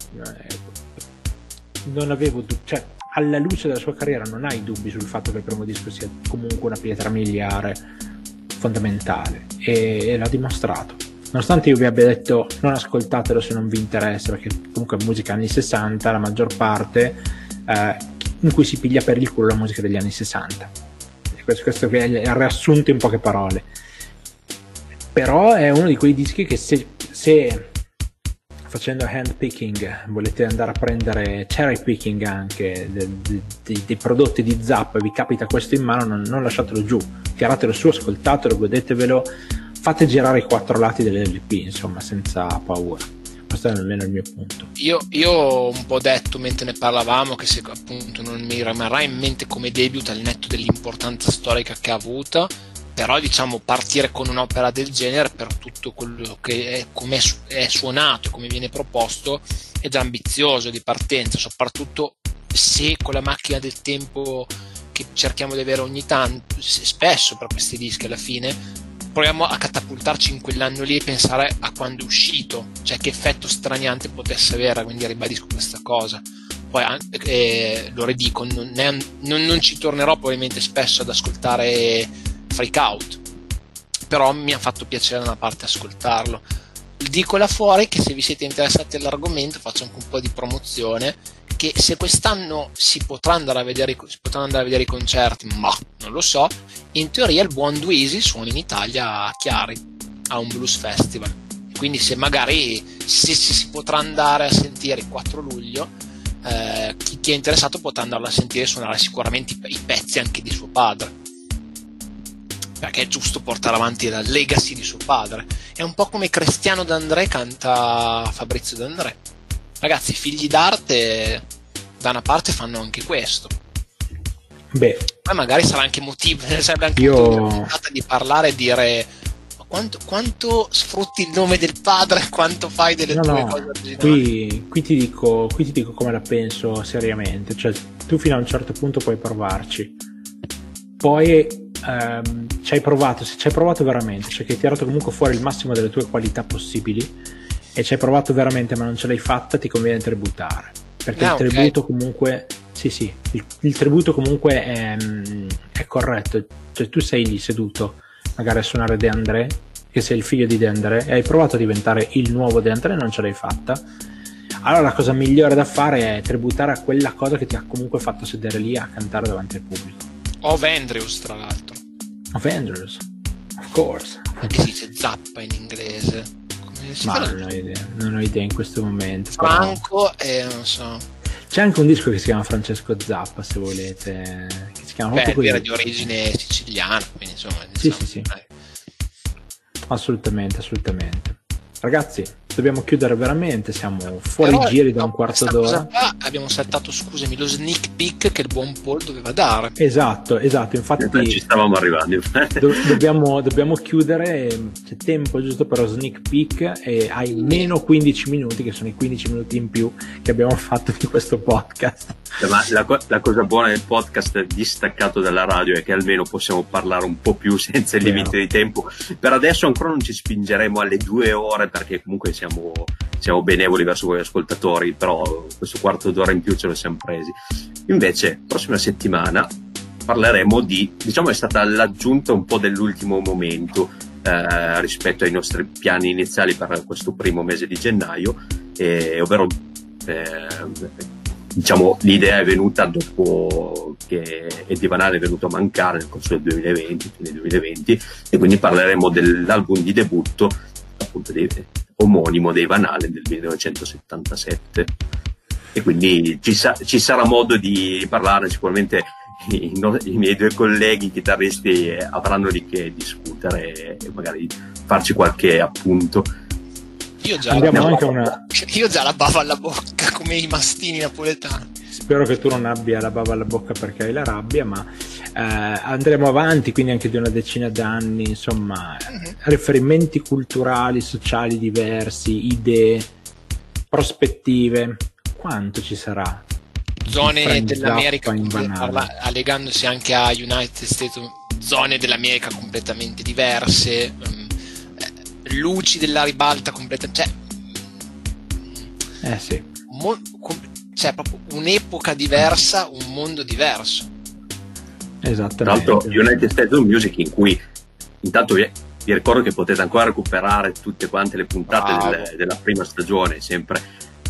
Non avevo dubbi, cioè alla luce della sua carriera non hai dubbi sul fatto che il primo disco sia comunque una pietra miliare fondamentale e, e l'ha dimostrato nonostante io vi abbia detto non ascoltatelo se non vi interessa, perché comunque è musica anni 60, la maggior parte, eh, in cui si piglia per il culo la musica degli anni 60. Questo, questo è il riassunto in poche parole. Però è uno di quei dischi che se, se facendo handpicking volete andare a prendere cherry picking anche dei, prodotti di Zap vi capita questo in mano non, non lasciatelo giù tiratelo su ascoltatelo godetevelo fate girare i quattro lati dell'LP, insomma, senza paura. Questo è almeno il mio punto. Io, io ho un po' detto mentre ne parlavamo che se appunto non mi rimarrà in mente come debut al netto dell'importanza storica che ha avuto, però diciamo partire con un'opera del genere per tutto quello che è, come è suonato come viene proposto è già ambizioso di partenza, soprattutto se con la macchina del tempo che cerchiamo di avere ogni tanto, spesso per questi dischi alla fine, proviamo a catapultarci in quell'anno lì e pensare a quando è uscito, cioè che effetto straniante potesse avere, quindi ribadisco questa cosa. Poi eh, lo ridico, non, è, non, non, ci tornerò probabilmente spesso ad ascoltare Freak Out, però mi ha fatto piacere da una parte ascoltarlo. Dico là fuori che se vi siete interessati all'argomento faccio anche un po' di promozione che se quest'anno si potrà andare a vedere, potranno andare a vedere i concerti, ma non lo so, in teoria il buon Duisi suona in Italia a Chiari, a un blues festival. Quindi se magari se, si potrà andare a sentire il 4 luglio, eh, chi, chi, è interessato potrà andarlo a sentire suonare sicuramente i, i pezzi anche di suo padre perché è giusto portare avanti la legacy di suo padre. È un po' come Cristiano D'André canta Fabrizio D'André. Ragazzi, figli d'arte da una parte fanno anche questo. Beh, poi magari sarà anche motivo, sarebbe anche io... motivo di parlare e dire quanto, quanto, sfrutti il nome del padre, quanto fai delle no, tue no, cose originali. Qui, qui, ti dico, qui ti dico come la penso seriamente, cioè tu fino a un certo punto puoi provarci, poi ehm, ci hai provato, se ci hai provato veramente, cioè che hai tirato comunque fuori il massimo delle tue qualità possibili e ci hai provato veramente ma non ce l'hai fatta, ti conviene tributare. Perché ah, il tributo okay. comunque, sì sì, il, il tributo comunque è, è, corretto. Cioè tu sei lì seduto magari a suonare De André, che sei il figlio di De André, e hai provato a diventare il nuovo De André e non ce l'hai fatta. Allora la cosa migliore da fare è tributare a quella cosa che ti ha comunque fatto sedere lì a cantare davanti al pubblico. Of Andrews, tra l'altro. Avengers, of course. Che si dice zappa in inglese? Ma non ho, idea, non ho idea in questo momento. Franco e non so. C'è anche un disco che si chiama Francesco Zappa, se volete. Che si chiama Beh, era di origine siciliana, quindi insomma. Sì, sì, sì. Assolutamente, assolutamente. Ragazzi, dobbiamo chiudere veramente, siamo fuori Però, giri da un quarto d'ora. Qua abbiamo saltato, scusami, lo sneak peek che il buon Paul doveva dare. Esatto, esatto, infatti eh, ci stavamo arrivando. do- dobbiamo, dobbiamo, chiudere, c'è tempo giusto per lo sneak peek e hai meno 15 minuti, che sono i 15 minuti in più che abbiamo fatto di questo podcast. Ma la, la cosa buona del podcast distaccato dalla radio è che almeno possiamo parlare un po' più senza il limite di tempo. Per adesso ancora non ci spingeremo alle due ore perché comunque siamo, siamo benevoli verso voi ascoltatori, però questo quarto d'ora in più ce lo siamo presi. Invece, prossima settimana parleremo di, diciamo, è stata l'aggiunta un po' dell'ultimo momento eh, rispetto ai nostri piani iniziali per questo primo mese di gennaio, eh, ovvero eh, diciamo, l'idea è venuta dopo che Eddie è venuto a mancare nel corso del 2020, fine 2020, e quindi parleremo dell'album di debutto appunto dei, omonimo dei Van Halen del 1977 e quindi ci, sa- ci sarà modo di parlare sicuramente i, no- i, miei due colleghi chitarristi avranno di che discutere e magari farci qualche appunto io già, anche una... io già la bava alla bocca come i mastini napoletani spero che tu non abbia la bava alla bocca perché hai la rabbia ma eh, andremo avanti, quindi anche di una decina d'anni, insomma, mm-hmm. riferimenti culturali, sociali diversi, idee, prospettive, quanto ci sarà? Zone dell'America, parla, allegandosi anche a United States, zone dell'America completamente diverse, um, luci della ribalta completamente... Cioè, eh sì. Mo- com- cioè proprio un'epoca diversa, un mondo diverso. Esattamente. Tra l'altro United States of Music in cui intanto vi, vi, ricordo che potete ancora recuperare tutte quante le puntate del, della prima stagione, sempre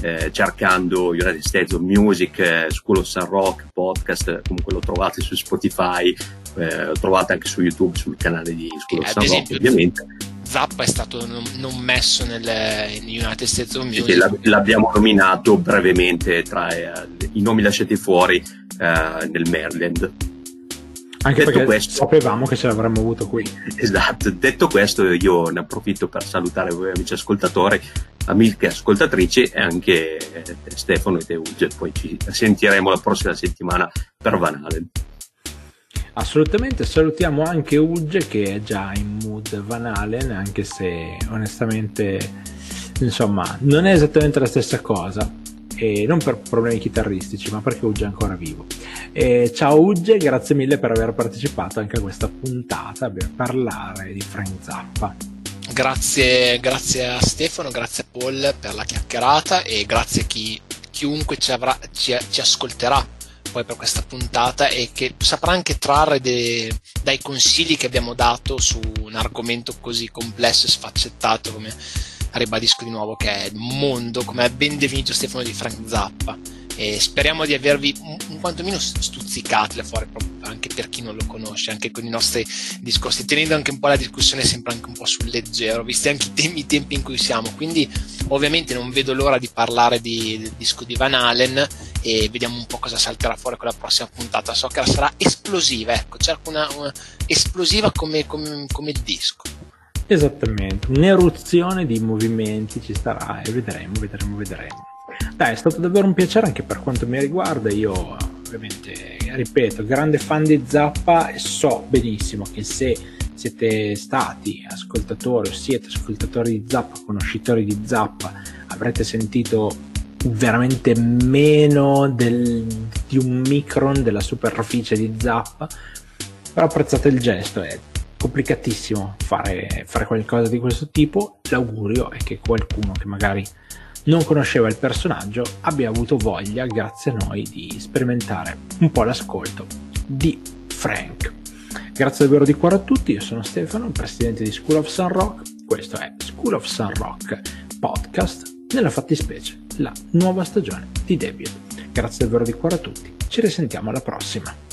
eh, cercando United States of Music, eh, School of Sun Rock, podcast, comunque lo trovate su Spotify, eh, lo trovate anche su YouTube, sul canale di School of Sun Rock ovviamente. Zappa è stato non, non messo nel, United States of Music. Sì, l'abbiamo nominato brevemente tra eh, i nomi lasciati fuori eh, nel Maryland. Anche detto perché questo, sapevamo che ce l'avremmo avuto qui. Esatto, detto questo io ne approfitto per salutare voi amici ascoltatori, amiche ascoltatrici e anche eh, Stefano e Teuge, poi ci sentiremo la prossima settimana per Van Halen. Assolutamente, salutiamo anche Uge che è già in mood Van Halen, anche se onestamente insomma non è esattamente la stessa cosa e non per problemi chitarristici, ma perché Ugge è ancora vivo. E ciao Ugge, grazie mille per aver partecipato anche a questa puntata per parlare di Frank Zappa. Grazie, grazie a Stefano, grazie a Paul per la chiacchierata e grazie a chi, chiunque ci, avrà, ci, ci ascolterà poi per questa puntata e che saprà anche trarre de, dai consigli che abbiamo dato su un argomento così complesso e sfaccettato come ribadisco di nuovo che è il mondo, come ha ben definito Stefano di Frank Zappa. E speriamo di avervi un, quantomeno stuzzicato fuori anche per chi non lo conosce, anche con i nostri discorsi, tenendo anche un po' la discussione sempre anche un po' sul leggero, visti anche i, temi, i tempi in cui siamo. Quindi ovviamente non vedo l'ora di parlare di, del disco di Van Halen e vediamo un po' cosa salterà fuori con la prossima puntata. So che sarà esplosiva, ecco, cerco una, una esplosiva come, come, come disco. Esattamente, un'eruzione di movimenti ci starà e vedremo, vedremo, vedremo. Dai, è stato davvero un piacere anche per quanto mi riguarda. Io, ovviamente, ripeto, grande fan di Zappa e so benissimo che se siete stati ascoltatori o siete ascoltatori di Zappa, conoscitori di Zappa, avrete sentito veramente meno del, di un micron della superficie di Zappa, però apprezzate il gesto, è complicatissimo fare, fare qualcosa di questo tipo. L'augurio è che qualcuno che magari non conosceva il personaggio abbia avuto voglia, grazie a noi, di sperimentare un po' l'ascolto di Frank. Grazie davvero di cuore a tutti, io sono Stefano, presidente di School of Sun Rock, questo è School of Sun Rock Podcast, nella fattispecie la nuova stagione di debut. Grazie davvero di cuore a tutti, ci risentiamo alla prossima.